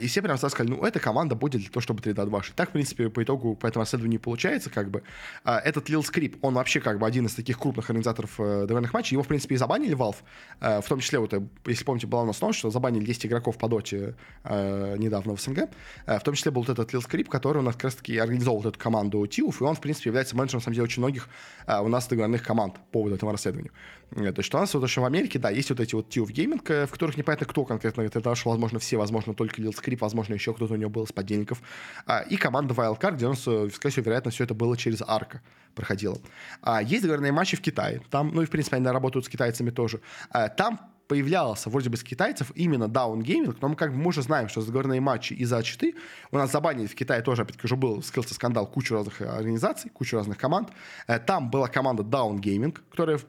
И все прям сказали, ну, эта команда будет для того, чтобы 3 2 Так, в принципе, по итогу по этому расследованию получается, как бы. А этот Lil Скрип, он вообще как бы один из таких крупных организаторов э, доверных матчей. Его, в принципе, и забанили Valve. В том числе, вот, если помните, была у нас новость, что забанили 10 игроков по доте недавно в СНГ. В том числе был вот этот Lil Скрип, который у нас как раз-таки организовал вот эту команду Тиуф, и он, в принципе, является менеджером, на самом деле, очень многих а, у нас договорных команд по поводу этого расследования. Э, то есть у нас вот еще в Америке, да, есть вот эти вот Tube Gaming, э, в которых непонятно, кто конкретно это дошел, возможно, все, возможно, только Lil Скрип, возможно, еще кто-то у него был из подельников. А, и команда Wildcard, где у нас, э, скорее всего, вероятно, все это было через Арка проходило. А, есть договорные матчи в Китае. Там, ну и, в принципе, они работают с китайцами тоже. А, там появлялся вроде бы с китайцев именно Gaming, но мы как бы мы уже знаем, что заговорные матчи из-за читы у нас забанили в Китае тоже, опять-таки, уже был скрылся скандал, кучу разных организаций, кучу разных команд. Э, там была команда Gaming, которая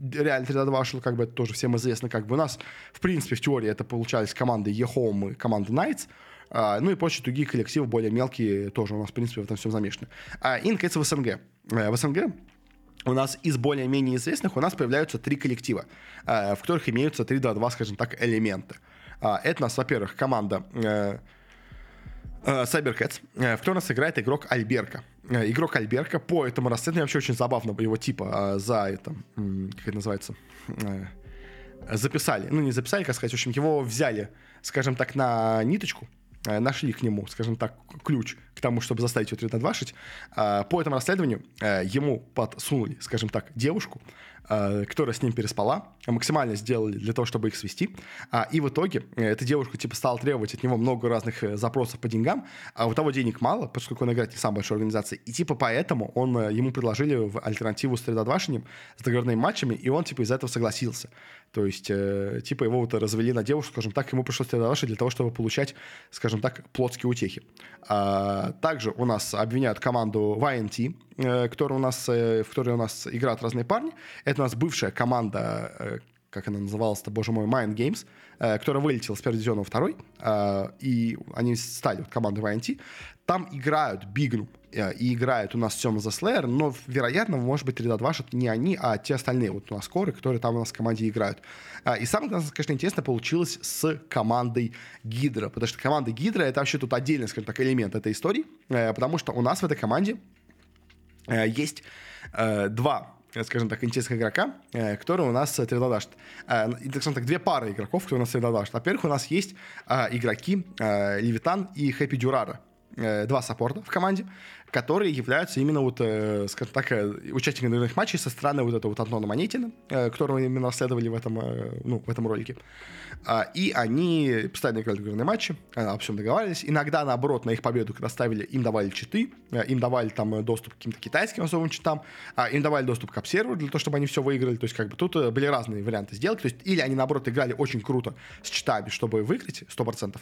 реально 3 шел, как бы это тоже всем известно, как бы у нас, в принципе, в теории это получались команды E-Home и команды Knights, а, ну и прочие другие коллективы, более мелкие, тоже у нас, в принципе, в этом всем замешаны. А, и, наконец, в СНГ. Э, в СНГ у нас из более-менее известных у нас появляются три коллектива, в которых имеются 3-2-2, скажем так, элементы. Это у нас, во-первых, команда Cybercats, в которой у нас играет игрок Альберка. Игрок Альберка по этому расследованию вообще очень забавно его типа за это, как это называется, записали, ну не записали, как сказать, в общем, его взяли, скажем так, на ниточку, э, нашли к нему, скажем так, ключ к тому, чтобы заставить его 3 двашить. По этому расследованию э, ему подсунули, скажем так, девушку, Э, которая с ним переспала, максимально сделали для того, чтобы их свести. А, и в итоге э, эта девушка типа стала требовать от него много разных э, запросов по деньгам, а у того денег мало, поскольку он играет не самой большой организации. И типа поэтому он, ему предложили в альтернативу с средодвашением, с договорными матчами, и он типа из этого согласился. То есть, э, типа, его вот развели на девушку, скажем так, ему пришлось средодвашить для того, чтобы получать, скажем так, плотские утехи. А, также у нас обвиняют команду YNT, Э, который у нас, э, в которой у нас играют разные парни. Это у нас бывшая команда, э, как она называлась-то, боже мой, Mind Games, которая вылетела с первого дивизиона во второй, и они стали вот командой YNT. Там играют Бигну и играют у нас Сема за Slayer, но, вероятно, может быть, 3 2 не они, а те остальные вот у нас коры, которые там у нас в команде играют. И самое, конечно, интересно получилось с командой Гидра, потому что команда Гидра — это вообще тут отдельный, скажем так, элемент этой истории, потому что у нас в этой команде Э, есть э, два скажем так, интересных игрока, э, которые у нас средодашат. И, так скажем так, две пары игроков, которые у нас средодашат. Во-первых, у нас есть игроки Левитан и Хэппи Дюрара. Два саппорта в команде, которые являются именно вот, скажем так, участниками игровых матчей со стороны вот этого вот Антона Монетина, которого мы именно расследовали в этом, ну, в этом ролике. А, и они постоянно играли игровые матчи, а, обо всем договаривались. Иногда, наоборот, на их победу, когда ставили, им давали читы, а, им давали там доступ к каким-то китайским особым читам, им давали доступ к обсерверу для того, чтобы они все выиграли. То есть, как бы тут э, были разные варианты сделок. То есть, или они, наоборот, играли очень круто с читами, чтобы выиграть 100%,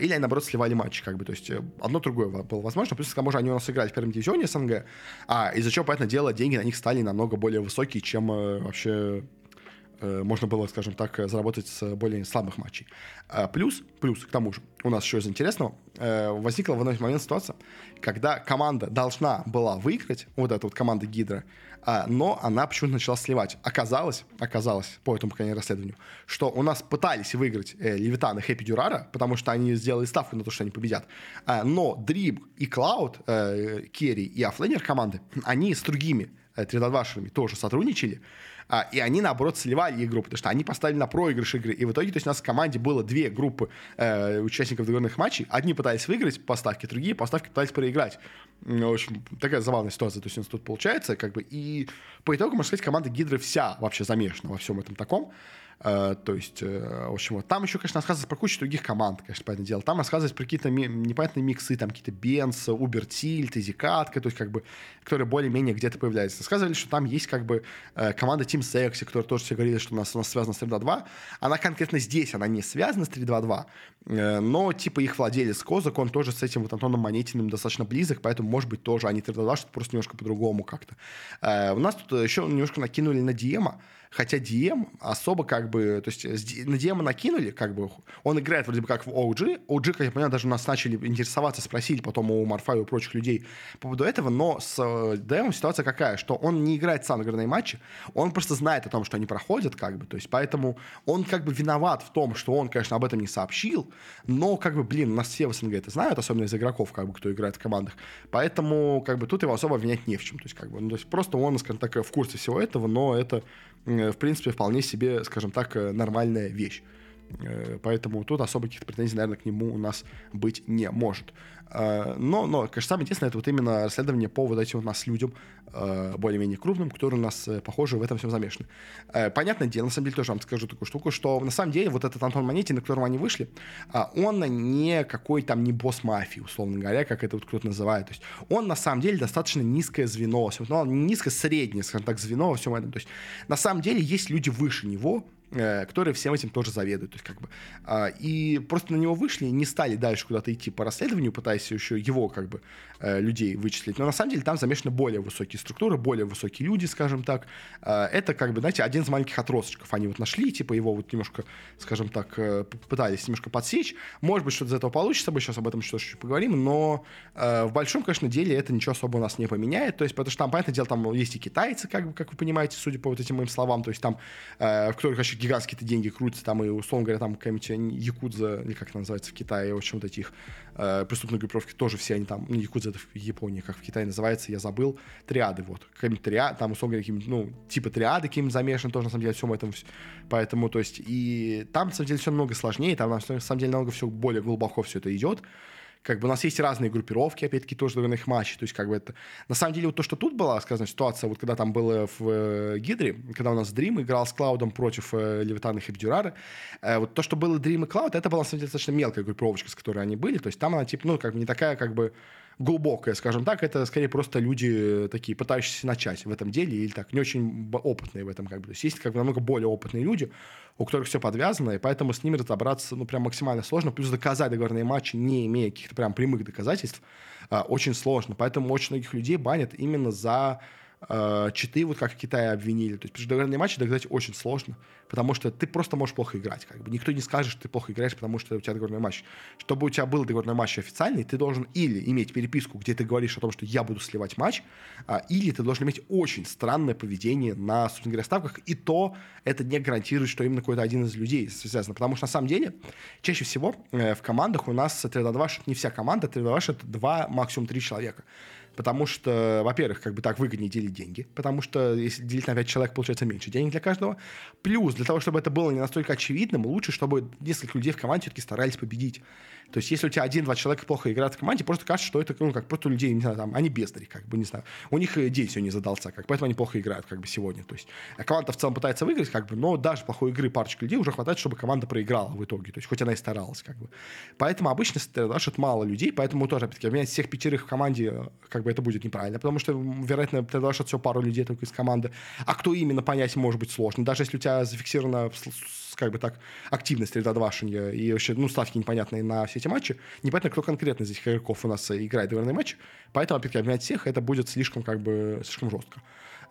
или они, наоборот, сливали матчи. Как бы. То есть, э, одно другое было возможно. Плюс, к тому же, они у нас играли в первом дивизионе СНГ, а из-за чего, понятное дело, деньги на них стали намного более высокие, чем э, вообще можно было, скажем так, заработать с более слабых матчей. А плюс, плюс к тому же, у нас еще из интересного, э, возникла в один момент ситуация, когда команда должна была выиграть, вот эта вот команда Гидра, а, но она почему-то начала сливать. Оказалось, оказалось, по этому, пока расследованию, что у нас пытались выиграть э, Левитан и Хэппи Дюрара, потому что они сделали ставку на то, что они победят. А, но Дриб и Клауд, э, Керри и Афлейнер команды, они с другими э, 3 тоже сотрудничали, а, и они, наоборот, сливали игру, потому что они поставили на проигрыш игры. И в итоге, то есть у нас в команде было две группы э, участников договорных матчей. Одни пытались выиграть поставки, другие поставки пытались проиграть. В общем, такая забавная ситуация, то есть у нас тут получается, как бы, и по итогу, можно сказать, команда Гидры вся вообще замешана во всем этом таком. Uh, то есть, uh, в общем, вот там еще, конечно, рассказывается про кучу других команд, конечно, понятное дело. Там рассказывается про какие-то непонятные миксы, там какие-то Бенс, Uber Tilt, Изикатка, то есть, как бы, которые более-менее где-то появляются. Рассказывали, что там есть, как бы, uh, команда Team Sexy, которая тоже все говорили, что у нас, у нас связана с 3-2-2. Она конкретно здесь, она не связана с 3-2-2, но, типа, их владелец Козак, он тоже с этим вот Антоном Монетиным достаточно близок, поэтому, может быть, тоже они 3-2-2, что просто немножко по-другому как-то. У нас тут еще немножко накинули на Диема, хотя DM особо как бы, то есть на DM накинули, как бы, он играет вроде бы как в OG, OG, как я понимаю, даже нас начали интересоваться, спросили потом у Марфа и у прочих людей по поводу этого, но с DM ситуация какая, что он не играет сам игрные матчи, он просто знает о том, что они проходят, как бы, то есть поэтому он как бы виноват в том, что он, конечно, об этом не сообщил, но как бы, блин, у нас все в СНГ это знают, особенно из игроков, как бы, кто играет в командах, поэтому как бы тут его особо обвинять не в чем, то есть как бы, ну, то есть просто он, скажем так, в курсе всего этого, но это Э, в принципе, вполне себе, скажем так, э, нормальная вещь. Э, поэтому тут особо каких-то претензий, наверное, к нему у нас быть не может. Но, но, конечно, самое интересное, это вот именно расследование по вот этим у нас людям, более-менее крупным, которые у нас, похоже, в этом всем замешаны. Понятное дело, на самом деле, тоже вам скажу такую штуку, что на самом деле вот этот Антон Монетин, на котором они вышли, он не какой там не босс мафии, условно говоря, как это вот кто-то называет. То есть он на самом деле достаточно низкое звено, ну, низко-среднее, скажем так, звено во всем этом. То есть на самом деле есть люди выше него, э, который всем этим тоже заведует. То есть, как бы, э, и просто на него вышли, не стали дальше куда-то идти по расследованию, пытаясь еще его как бы э, людей вычислить. Но на самом деле там замешаны более высокие структуры, более высокие люди, скажем так. Э, это как бы, знаете, один из маленьких отросточков. Они вот нашли, типа его вот немножко, скажем так, э, пытались немножко подсечь. Может быть, что-то из этого получится, мы сейчас об этом еще чуть поговорим, но э, в большом, конечно, деле это ничего особо у нас не поменяет. То есть, потому что там, понятное дело, там есть и китайцы, как бы, как вы понимаете, судя по вот этим моим словам, то есть там, э, в которых вообще гигантские-то деньги крутятся, там и, условно говоря, там какая-нибудь якудза, или как это называется в Китае, в общем, вот этих э, преступные группировки тоже все они там, ну, якудза это в Японии, как в Китае называется, я забыл, триады, вот, какие-нибудь триады, там, условно говоря, ну, типа триады каким-нибудь замешаны тоже, на самом деле, всем этом, поэтому, то есть, и там, на самом деле, все намного сложнее, там, на самом деле, намного все более глубоко все это идет, как бы у нас есть разные группировки, опять-таки, тоже договорных матчей. То есть, как бы это... На самом деле, вот то, что тут была, сказана ситуация, вот когда там было в э, Гидре, когда у нас Дрим играл с Клаудом против э, Левитана и Бдюрара, э, вот то, что было Дрим и Клауд, это была, на самом деле, достаточно мелкая группировочка, с которой они были. То есть, там она, типа, ну, как бы не такая, как бы глубокая, скажем так, это скорее просто люди такие, пытающиеся начать в этом деле или так, не очень опытные в этом как бы. То есть есть как бы намного более опытные люди, у которых все подвязано, и поэтому с ними разобраться, ну, прям максимально сложно, плюс доказать договорные матчи, не имея каких-то прям прямых доказательств, а, очень сложно. Поэтому очень многих людей банят именно за читы, вот как в Китае обвинили. То есть, договорные матчи доказать очень сложно, потому что ты просто можешь плохо играть. Как бы. Никто не скажет, что ты плохо играешь, потому что у тебя договорной матч. Чтобы у тебя был договорной матч официальный, ты должен или иметь переписку, где ты говоришь о том, что я буду сливать матч, а, или ты должен иметь очень странное поведение на, собственно ставках, и то это не гарантирует, что именно какой-то один из людей связан. Потому что на самом деле чаще всего э, в командах у нас 3 на 2 не вся команда, 3 на 2 это 2, максимум 3 человека потому что, во-первых, как бы так выгоднее делить деньги, потому что если делить на 5 человек, получается меньше денег для каждого. Плюс, для того, чтобы это было не настолько очевидным, лучше, чтобы несколько людей в команде все-таки старались победить. То есть, если у тебя один-два человека плохо играют в команде, просто кажется, что это, ну, как просто людей, не знаю, там, они бездари, как бы, не знаю. У них день сегодня задался, как, поэтому они плохо играют, как бы, сегодня. То есть, а команда в целом пытается выиграть, как бы, но даже плохой игры парочка людей уже хватает, чтобы команда проиграла в итоге. То есть, хоть она и старалась, как бы. Поэтому обычно знаешь, это мало людей, поэтому тоже, опять-таки, обменять всех пятерых в команде, как бы, это будет неправильно, потому что, вероятно, ты дашь все пару людей только из команды. А кто именно понять может быть сложно. Даже если у тебя зафиксировано как бы так, активность средодвашения и вообще, ну, ставки непонятные на все эти матчи. Непонятно, кто конкретно из этих игроков у нас играет в матч. Поэтому, опять-таки, обменять всех, это будет слишком, как бы, слишком жестко.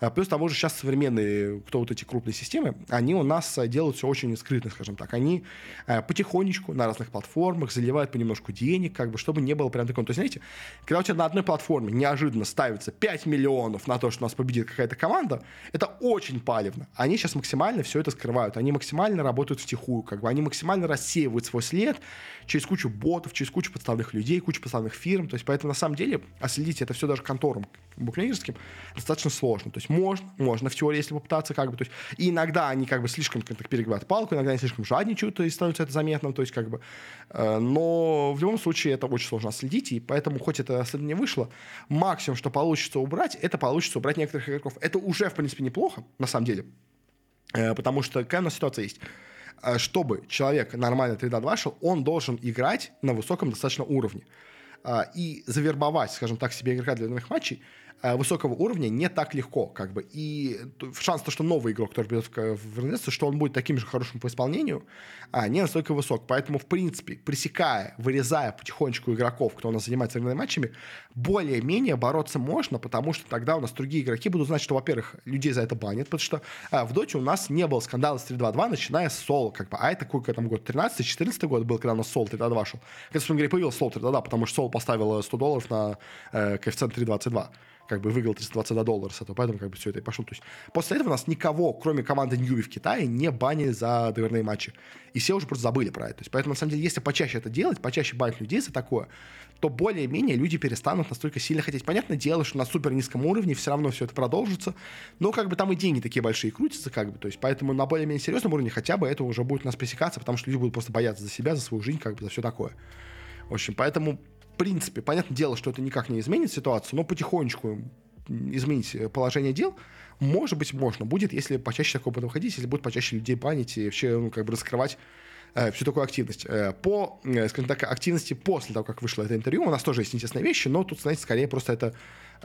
А, плюс того же сейчас современные, кто вот эти крупные системы, они у нас а, делают все очень скрытно, скажем так. Они а, потихонечку на разных платформах заливают понемножку денег, как бы, чтобы не было прям такого. То есть, знаете, когда у тебя на одной платформе неожиданно ставится 5 миллионов на то, что у нас победит какая-то команда, это очень палевно. Они сейчас максимально все это скрывают. Они максимально работают втихую, как бы. Они максимально рассеивают свой след через кучу ботов, через кучу подставных людей, кучу подставных фирм. То есть, поэтому на самом деле отследить это все даже конторам букмекерским достаточно сложно. То есть можно, можно в теории, если попытаться, как бы, то есть, и иногда они как бы слишком так, перегибают палку, иногда они слишком жадничают, и становится это заметным, то есть как бы, э, но в любом случае это очень сложно следить, и поэтому хоть это расследование вышло, максимум, что получится убрать, это получится убрать некоторых игроков. Это уже, в принципе, неплохо, на самом деле, э, потому что какая у нас ситуация есть э, чтобы человек нормально 3D2 шел, он должен играть на высоком достаточно уровне. Э, и завербовать, скажем так, себе игрока для новых матчей – высокого уровня не так легко, как бы. И шанс то, что новый игрок, который придет в РНС, что он будет таким же хорошим по исполнению, а, не настолько высок. Поэтому, в принципе, пресекая, вырезая потихонечку игроков, кто у нас занимается игровыми матчами, более-менее бороться можно, потому что тогда у нас другие игроки будут знать, что, во-первых, людей за это банят, потому что а, в доте у нас не было скандала с 3.2.2, начиная с соло, как бы. А это какой там год? 13-14 год был, когда у нас соло 3.2 шел. Когда, собственно говоря, появился соло 3.2, потому что соло поставил 100 долларов на э, коэффициент 3.22 как бы выиграл 322 доллара с этого, поэтому как бы все это и пошло. То есть после этого у нас никого, кроме команды Ньюби в Китае, не банили за доверные матчи. И все уже просто забыли про это. То есть, поэтому, на самом деле, если почаще это делать, почаще банить людей за такое, то более-менее люди перестанут настолько сильно хотеть. Понятное дело, что на супер низком уровне все равно все это продолжится, но как бы там и деньги такие большие крутятся, как бы, то есть поэтому на более-менее серьезном уровне хотя бы это уже будет у нас пресекаться, потому что люди будут просто бояться за себя, за свою жизнь, как бы за все такое. В общем, поэтому в принципе, понятное дело, что это никак не изменит ситуацию, но потихонечку изменить положение дел, может быть, можно будет, если почаще такое будет выходить, если будет почаще людей банить и вообще ну, как бы раскрывать э, всю такую активность. Э, по, э, скажем так, активности после того, как вышло это интервью, у нас тоже есть интересные вещи, но тут, знаете, скорее просто это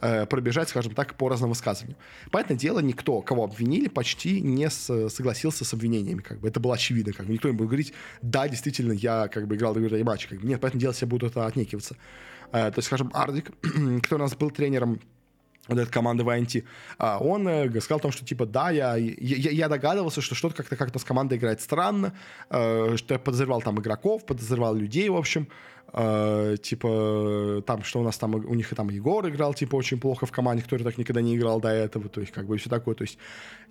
э, пробежать, скажем так, по разным высказываниям. Понятное дело, никто, кого обвинили, почти не с, согласился с обвинениями, как бы это было очевидно, как бы никто не будет говорить, да, действительно, я как бы играл в матч, как бы нет, поэтому дело все будут это отнекиваться. Э, то есть, скажем, Ардик, [clears throat] кто у нас был тренером вот этой команды VNT, а, он э, сказал о том, что типа да, я, я, я догадывался, что что-то как-то как-то с командой играет странно, э, что я подозревал там игроков, подозревал людей, в общем, э, типа там, что у нас там, у них и там Егор играл, типа, очень плохо в команде, который так никогда не играл до этого, то есть как бы все такое, то есть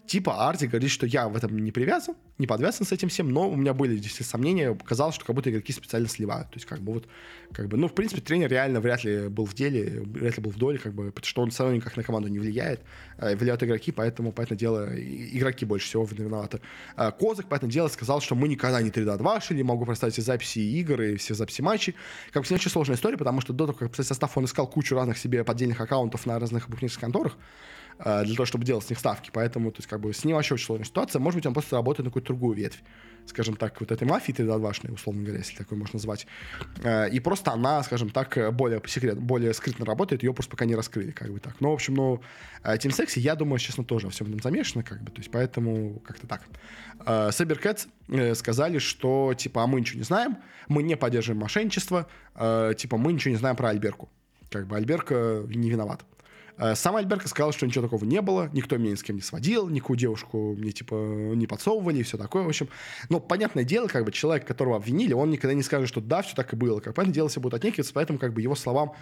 типа Арти говорит, что я в этом не привязан, не подвязан с этим всем, но у меня были здесь сомнения, казалось, что как будто игроки специально сливают. То есть как бы вот, как бы, ну, в принципе, тренер реально вряд ли был в деле, вряд ли был в доле, как бы, потому что он все равно никак на команду не влияет. Э, влияют игроки, поэтому, поэтому дело, игроки больше всего виноваты. Э, Козак, поэтому дело, сказал, что мы никогда не 3-2 шили, могу представить все записи игр и все записи матчей. Как бы, очень сложная история, потому что до того, как представить состав, он искал кучу разных себе поддельных аккаунтов на разных букмекерских конторах, Э, для того, чтобы делать с них ставки. Поэтому, то есть, как бы, с ним вообще очень сложная ситуация. Может быть, он просто работает на какую-то другую ветвь, скажем так, вот этой мафии 3 условно говоря, если такой можно назвать. Э, и просто она, скажем так, более секрет, более скрытно работает, ее просто пока не раскрыли, как бы так. Но, в общем, ну, Team Sexy, я думаю, честно, тоже во всем этом замешано, как бы, то есть, поэтому как-то так. Cybercats э, сказали, что, типа, а мы ничего не знаем, мы не поддерживаем мошенничество, типа, мы ничего не знаем про Альберку. Как бы Альберка не виноват. Э, сам Альберка сказал, что ничего такого не было, никто меня ни с кем не сводил, никакую девушку мне, типа, не подсовывали и все такое, в общем. Но, понятное дело, как бы, человек, которого обвинили, он никогда не скажет, что да, все так и было. Как понятное дело, все будут отнекиваться, поэтому, как бы, его словам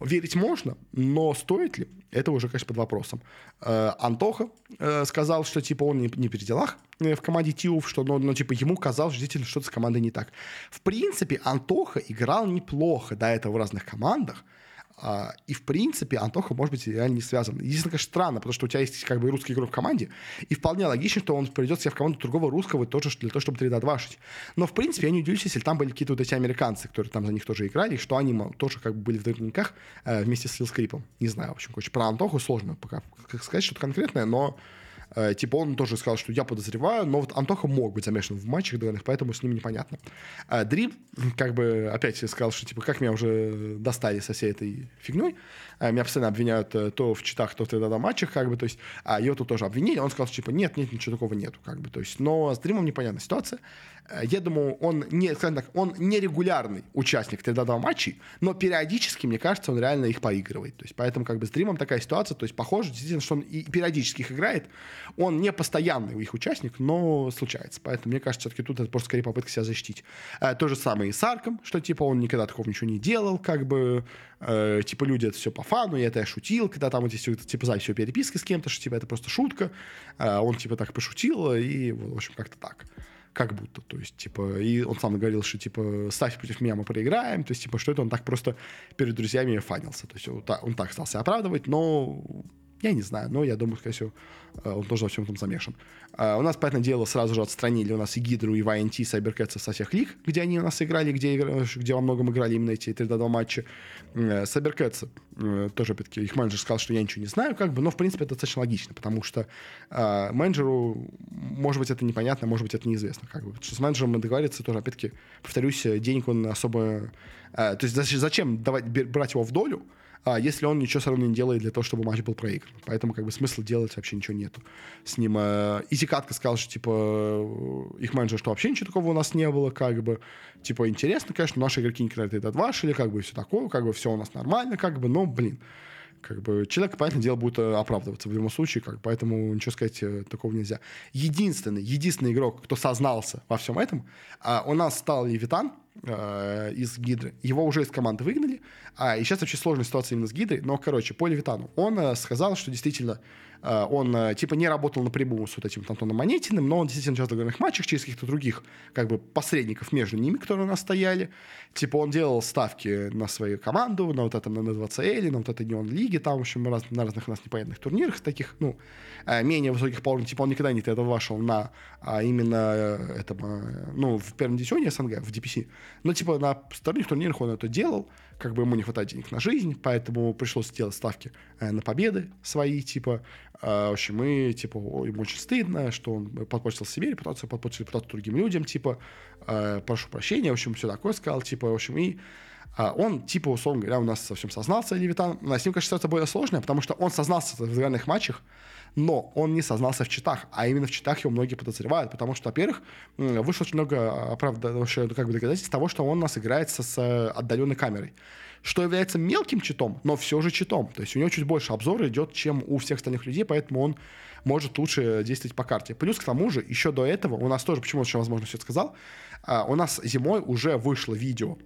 верить можно, но стоит ли, это уже, конечно, под вопросом. Э, Антоха э, сказал, что, типа, он не, не при делах в команде Тиуф, что, ну, ну, типа, ему казалось, что действительно что-то с командой не так. В принципе, Антоха играл неплохо до этого в разных командах, а, и, в принципе, Антоха, может быть, реально не связан. Единственное, конечно, странно, потому что у тебя есть как бы русский игрок в команде, и вполне логично, что он придет себе в команду другого русского тоже для того, чтобы 3 2 Но, в принципе, я не удивлюсь, если там были какие-то вот эти американцы, которые там за них тоже играли, что они тоже как бы были в дневниках э, вместе с Лилскрипом. Не знаю, в общем, короче, про Антоху сложно пока сказать что-то конкретное, но Э, типа он тоже сказал, что я подозреваю, но вот Антоха мог быть замешан в матчах двойных, поэтому с ним непонятно. А Дрим, как бы, опять сказал, что типа как меня уже достали со всей этой фигней. А меня постоянно обвиняют э, то в читах, то в тогда матчах, как бы, то есть, а его тут тоже обвинили, он сказал, что типа нет, нет, ничего такого нету, как бы, то есть, но с Дримом непонятная ситуация. Э, я думаю, он не, скажем так, он не регулярный участник тогда матчей, но периодически, мне кажется, он реально их поигрывает. То есть, поэтому как бы с Дримом такая ситуация, то есть, похоже, действительно, что он и периодически их играет, он не постоянный их участник, но случается. Поэтому, мне кажется, все-таки тут это просто скорее попытка себя защитить. Э, то же самое и с Арком, что, типа, он никогда такого ничего не делал, как бы, э, типа, люди это все по фану, и это я шутил, когда там вот здесь, типа, запись все переписки с кем-то, что, типа, это просто шутка, э, он, типа, так пошутил, и, в общем, как-то так. Как будто, то есть, типа, и он сам говорил, что, типа, ставь против меня, мы проиграем, то есть, типа, что это он так просто перед друзьями фанился, то есть, он, он так стал себя оправдывать, но я не знаю, но я думаю, скорее всего, э, он тоже во всем этом замешан. А, у нас, понятное дело, сразу же отстранили у нас и Гидру, и YNT, и Cybercats со всех лиг, где они у нас играли, где, где во многом играли именно эти 3-2 матча. Cybercats э, тоже, опять-таки, их менеджер сказал, что я ничего не знаю, как бы, но, в принципе, это достаточно логично, потому что э, менеджеру, может быть, это непонятно, может быть, это неизвестно, как бы. Потому что с менеджером мы договориться тоже, опять-таки, повторюсь, денег он особо... Э, то есть зачем давать, брать его в долю, а если он ничего все равно не делает для того, чтобы матч был проигран. Поэтому как бы смысла делать вообще ничего нету с ним. Э, Изи Катка сказал, что типа э, их менеджер, что вообще ничего такого у нас не было, как бы типа интересно, конечно, наши игроки никогда это отвашили, как бы все такое, как бы все у нас нормально, как бы, но, блин, как бы человек, понятное дело, будет э, оправдываться в любом случае, как, поэтому ничего сказать такого нельзя. Единственный, единственный игрок, кто сознался во всем этом, а, у нас стал Левитан, э, из Гидры. Его уже из команды выгнали. А, и сейчас вообще сложная ситуация именно с Гидрой. Но, короче, по Левитану. Он э, сказал, что действительно э, он э, типа не работал напрямую с вот этим Антоном Монетиным, но он действительно участвовал в игровых матчах через каких-то других как бы посредников между ними, которые у нас стояли. Типа он делал ставки на свою команду, на вот этом, на 20L, на вот этой Неон Лиге, там, в общем, раз, на разных у нас непонятных турнирах таких, ну, э, менее высоких по уровню. Типа он никогда не это вошел на а, именно э, этом, э, ну, в первом дивизионе СНГ, в DPC. Но типа на сторонних турнирах он это делал, как бы ему не хватает денег на жизнь, поэтому пришлось сделать ставки э, на победы свои, типа, э, в общем, мы, типа, ему очень стыдно, что он подпортил себе репутацию, подпортил репутацию другим людям, типа, э, прошу прощения, в общем, все такое сказал, типа, в общем, и А он, типа, условно говоря, у нас совсем сознался, Левитан. А с ним, конечно, ситуация более сложная, потому что он сознался в реальных матчах, но он не сознался в читах, а именно в читах его многие подозревают, потому что, во-первых, вышло очень много, правда, как бы доказательств того, что он нас играется с отдаленной камерой что является мелким читом, но все же читом. То есть у него чуть больше обзора идет, чем у всех остальных людей, поэтому он может лучше действовать по карте. Плюс к тому же, еще до этого, у нас тоже, почему еще, возможно, все это сказал, а, у нас зимой уже вышло видео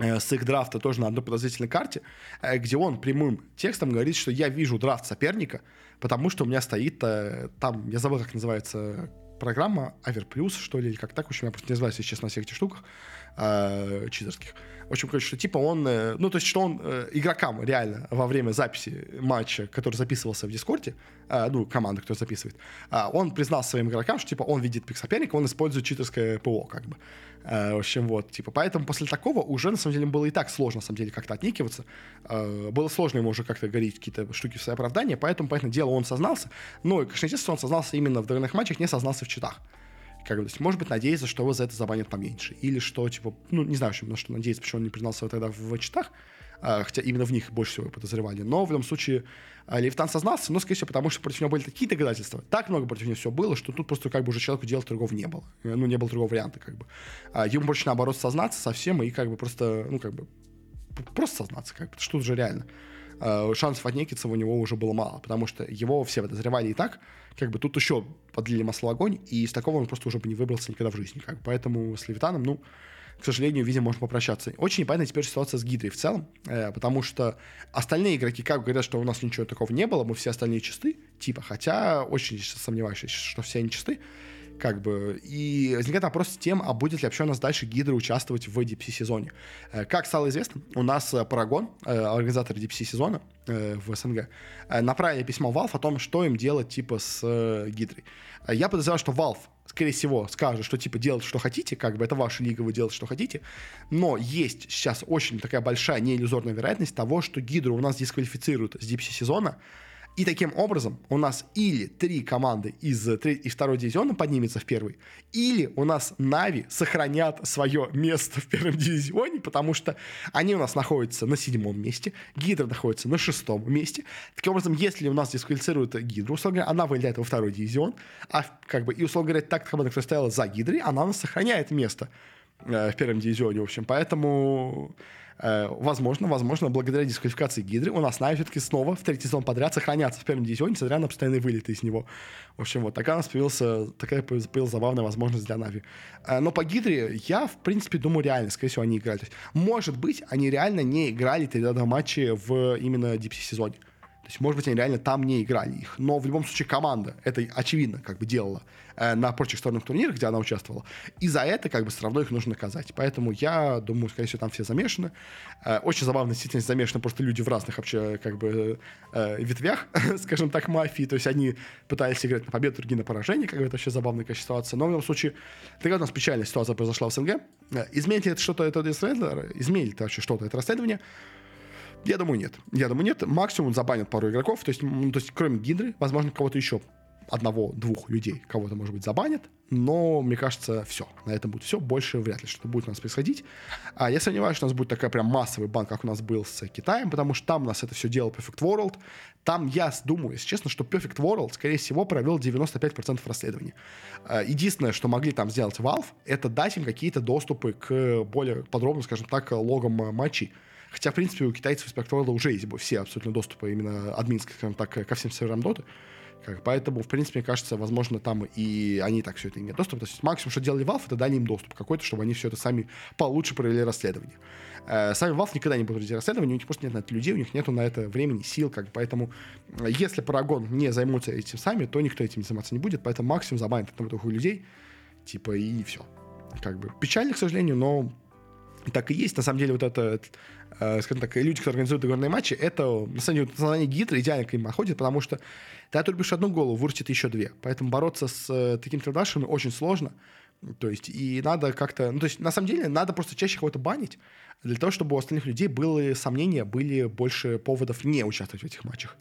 э, с их драфта тоже на одной подозрительной карте, э, где он прямым текстом говорит, что я вижу драфт соперника, потому что у меня стоит э, там, я забыл, как называется программа, Аверплюс, что ли, или как так, в общем, я просто не знаю, если честно, на всех этих штуках читерских. Общем, короче, что типа он, э, ну, то есть, что он э, игрокам реально во время записи матча, который записывался в Дискорде, э, ну, команда, кто записывает, он признал своим игрокам, что, типа, он видит соперника, он использует читерское ПО, как бы. В общем, вот, типа, поэтому после такого уже, на самом деле, было и так сложно, на самом деле, как-то отникиваться. Было сложно ему уже как-то говорить какие-то штуки в свое оправдание, поэтому, понятное дело, он сознался. Но, конечно, естественно, он сознался именно в древних матчах, не сознался в читах. Как бы, то есть, может быть, надеяться, что его за это забанят поменьше. Или что, типа, ну, не знаю, на что надеяться, почему он не признался тогда в читах, а, хотя именно в них больше всего подозревали. Но в любом случае а, Левитан сознался, но, скорее всего, потому что против него были такие доказательства. Так много против него всего было, что тут просто как бы уже человеку делать другого не было. Ну, не было другого варианта, как бы. А ему больше, наоборот, сознаться совсем и как бы просто, ну, как бы, просто сознаться, как бы, что тут же реально. А, шансов отнекиться у него уже было мало, потому что его все подозревали и так, как бы тут еще подлили масло в огонь, и из такого он просто уже бы не выбрался никогда в жизни. Как. Поэтому с Левитаном, ну, к сожалению, видимо, можно попрощаться. Очень непонятна теперь ситуация с Гидрой в целом, э, потому что остальные игроки как говорят, что у нас ничего такого не было, мы все остальные чисты, типа, хотя очень сомневаюсь, что все они чисты, как бы, и возникает вопрос с тем, а будет ли вообще у нас дальше Гидра участвовать в DPC-сезоне. Э, как стало известно, у нас Парагон, э, организатор DPC-сезона э, в СНГ, направили письмо Valve о том, что им делать, типа, с Гидрой. Я подозреваю, что Valve скорее всего, скажет, что типа делать, что хотите, как бы это ваша лига, вы делаете, что хотите. Но есть сейчас очень такая большая неиллюзорная вероятность того, что Гидру у нас дисквалифицируют с DPC сезона, и таким образом у нас или три команды из, из второй дивизиона поднимется в первый, или у нас Нави сохранят свое место в первом дивизионе, потому что они у нас находятся на седьмом месте, Гидра находится на шестом месте. Таким образом, если у нас дисквалифицируют Гидру, условно говоря, она вылетает во второй дивизион, а как бы, и, условно говоря, так команда, которая стояла за Гидрой, она у нас сохраняет место э, в первом дивизионе, в общем. Поэтому Э, возможно, возможно, благодаря дисквалификации Гидры у нас Нави все-таки снова в третий сезон подряд сохранятся в первом дивизионе, несмотря на постоянные вылеты из него. В общем, вот такая у нас появился, такая появилась забавная возможность для Нави. Э, но по Гидре я, в принципе, думаю, реально, скорее всего, они играли. То есть, может быть, они реально не играли тогда матчи в именно дипси-сезоне. То есть, может быть, они реально там не играли их. Но в любом случае команда это очевидно как бы делала э, на прочих сторонных турнирах, где она участвовала. И за это как бы все равно их нужно наказать. Поэтому я думаю, скорее всего, там все замешаны. Э, очень забавно, действительно, замешаны просто люди в разных вообще как бы э, ветвях, [laughs] скажем так, мафии. То есть они пытались играть на победу, другие на поражение. Как бы это вообще забавная конечно, ситуация. Но в любом случае, такая у нас печальная ситуация произошла в СНГ. Э, изменит ли это что-то, это изменит ли это вообще что-то, это расследование? Я думаю, нет. Я думаю, нет. Максимум забанят пару игроков. То есть, то есть кроме Гидры, возможно, кого-то еще одного-двух людей кого-то, может быть, забанят, но, мне кажется, все. На этом будет все. Больше вряд ли что-то будет у нас происходить. А я сомневаюсь, что у нас будет такой прям массовый бан, как у нас был с Китаем, потому что там у нас это все делал Perfect World. Там я думаю, если честно, что Perfect World, скорее всего, провел 95% расследований. А, единственное, что могли там сделать Valve, это дать им какие-то доступы к более подробным, скажем так, логам матчей. Хотя, в принципе, у китайцев из Spectral уже есть все абсолютно доступы именно админских, скажем так, ко всем серверам доты. Как, поэтому, в принципе, мне кажется, возможно, там и они так все это имеют доступ. То есть максимум, что делали Valve, это дали им доступ какой-то, чтобы они все это сами получше провели расследование. Э, сами Valve никогда не будут проводить расследование, у них просто нет на это людей, у них нету на это времени, сил, как, поэтому э, если Парагон не займутся этим сами, то никто этим заниматься не будет, поэтому максимум забанит одного двух людей, типа, и все. Как бы печально, к сожалению, но так и есть. На самом деле, вот это Э, скажем так, люди, которые организуют игорные матчи, это, на самом деле, национальный гидра идеально к ним подходит, потому что ты отрубишь одну голову, вырастет еще две. Поэтому бороться с э, такими трендашами очень сложно. То есть, и надо как-то... Ну, то есть, на самом деле, надо просто чаще кого-то банить, для того, чтобы у остальных людей были сомнения, были больше поводов не участвовать в этих матчах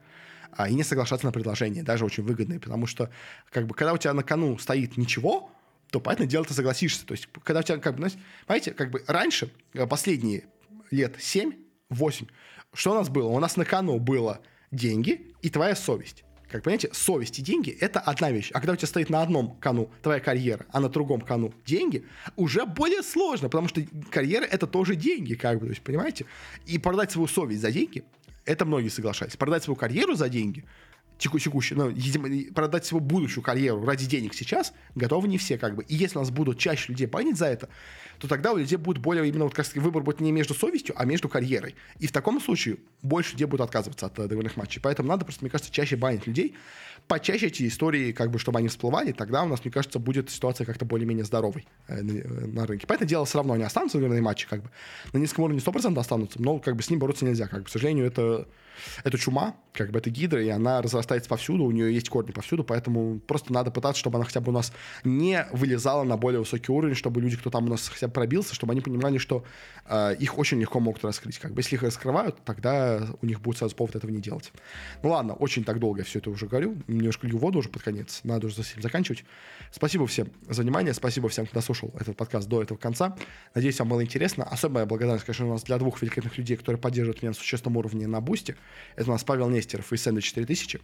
а, и не соглашаться на предложения, даже очень выгодные, потому что, как бы, когда у тебя на кону стоит ничего, то, понятное дело, ты согласишься. То есть, когда у тебя, как бы, знаете, как бы раньше, э, последние лет 7-8, что у нас было? У нас на кону было деньги и твоя совесть. Как понимаете, совесть и деньги – это одна вещь. А когда у тебя стоит на одном кону твоя карьера, а на другом кону деньги, уже более сложно, потому что карьера – это тоже деньги, как бы, то есть, понимаете? И продать свою совесть за деньги – это многие соглашались. Продать свою карьеру за деньги – текущую, ну, видимо, продать свою будущую карьеру ради денег сейчас готовы не все, как бы. И если нас будут чаще людей банить за это, то тогда у людей будет более, именно вот как выбор будет не между совестью, а между карьерой. И в таком случае больше людей будут отказываться от э, договорных матчей. Поэтому надо просто, мне кажется, чаще банить людей, почаще эти истории, как бы, чтобы они всплывали, тогда у нас, мне кажется, будет ситуация как-то более-менее здоровой э, на, э, рынке. Поэтому дело все равно не останутся договорные матчи, как бы. На низком уровне 100% останутся, но как бы с ним бороться нельзя, как бы. К сожалению, это это чума, как бы это гидра, и она разрастается повсюду, у нее есть корни повсюду, поэтому просто надо пытаться, чтобы она хотя бы у нас не вылезала на более высокий уровень, чтобы люди, кто там у нас хотя бы пробился, чтобы они понимали, что э, их очень легко могут раскрыть. Как бы если их раскрывают, тогда у них будет сразу повод этого не делать. Ну ладно, очень так долго я все это уже говорю, немножко лью воду уже под конец, надо уже за заканчивать. Спасибо всем за внимание, спасибо всем, кто дослушал этот подкаст до этого конца. Надеюсь, вам было интересно. Особая благодарность, конечно, у нас для двух великолепных людей, которые поддерживают меня на существенном уровне на бусте. Это у нас Павел Нестеров и Сэндвич 4000.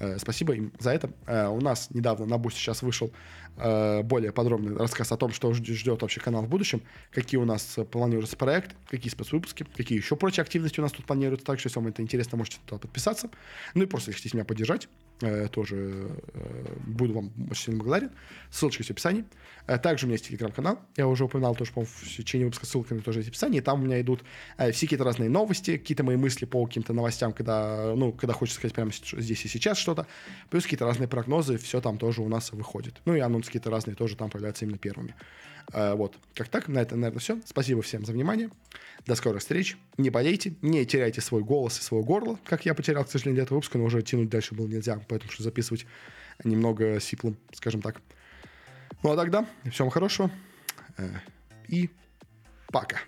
Э, спасибо им за это. Э, у нас недавно на Бусте сейчас вышел э, более подробный рассказ о том, что ждет вообще канал в будущем, какие у нас планируются проекты, какие спецвыпуски, какие еще прочие активности у нас тут планируются. Так что, если вам это интересно, можете туда подписаться. Ну и просто, если хотите меня поддержать, тоже буду вам очень сильно благодарен. Ссылочка есть в описании. Также у меня есть телеграм-канал. Я уже упоминал тоже, по-моему, в течение выпуска ссылками тоже есть в описании. Там у меня идут все какие-то разные новости, какие-то мои мысли по каким-то новостям, когда, ну, когда хочется сказать прямо здесь и сейчас что-то. Плюс какие-то разные прогнозы, все там тоже у нас выходит. Ну и анонсы какие-то разные тоже там появляются именно первыми. А, вот. Как так, на это, наверное, все. Спасибо всем за внимание. До скорых встреч. Не болейте, не теряйте свой голос и свое горло, как я потерял, к сожалению, для этого выпуска, но уже тянуть дальше было нельзя, поэтому что записывать немного сиплым, скажем так. Ну а тогда всем хорошего э, и пока.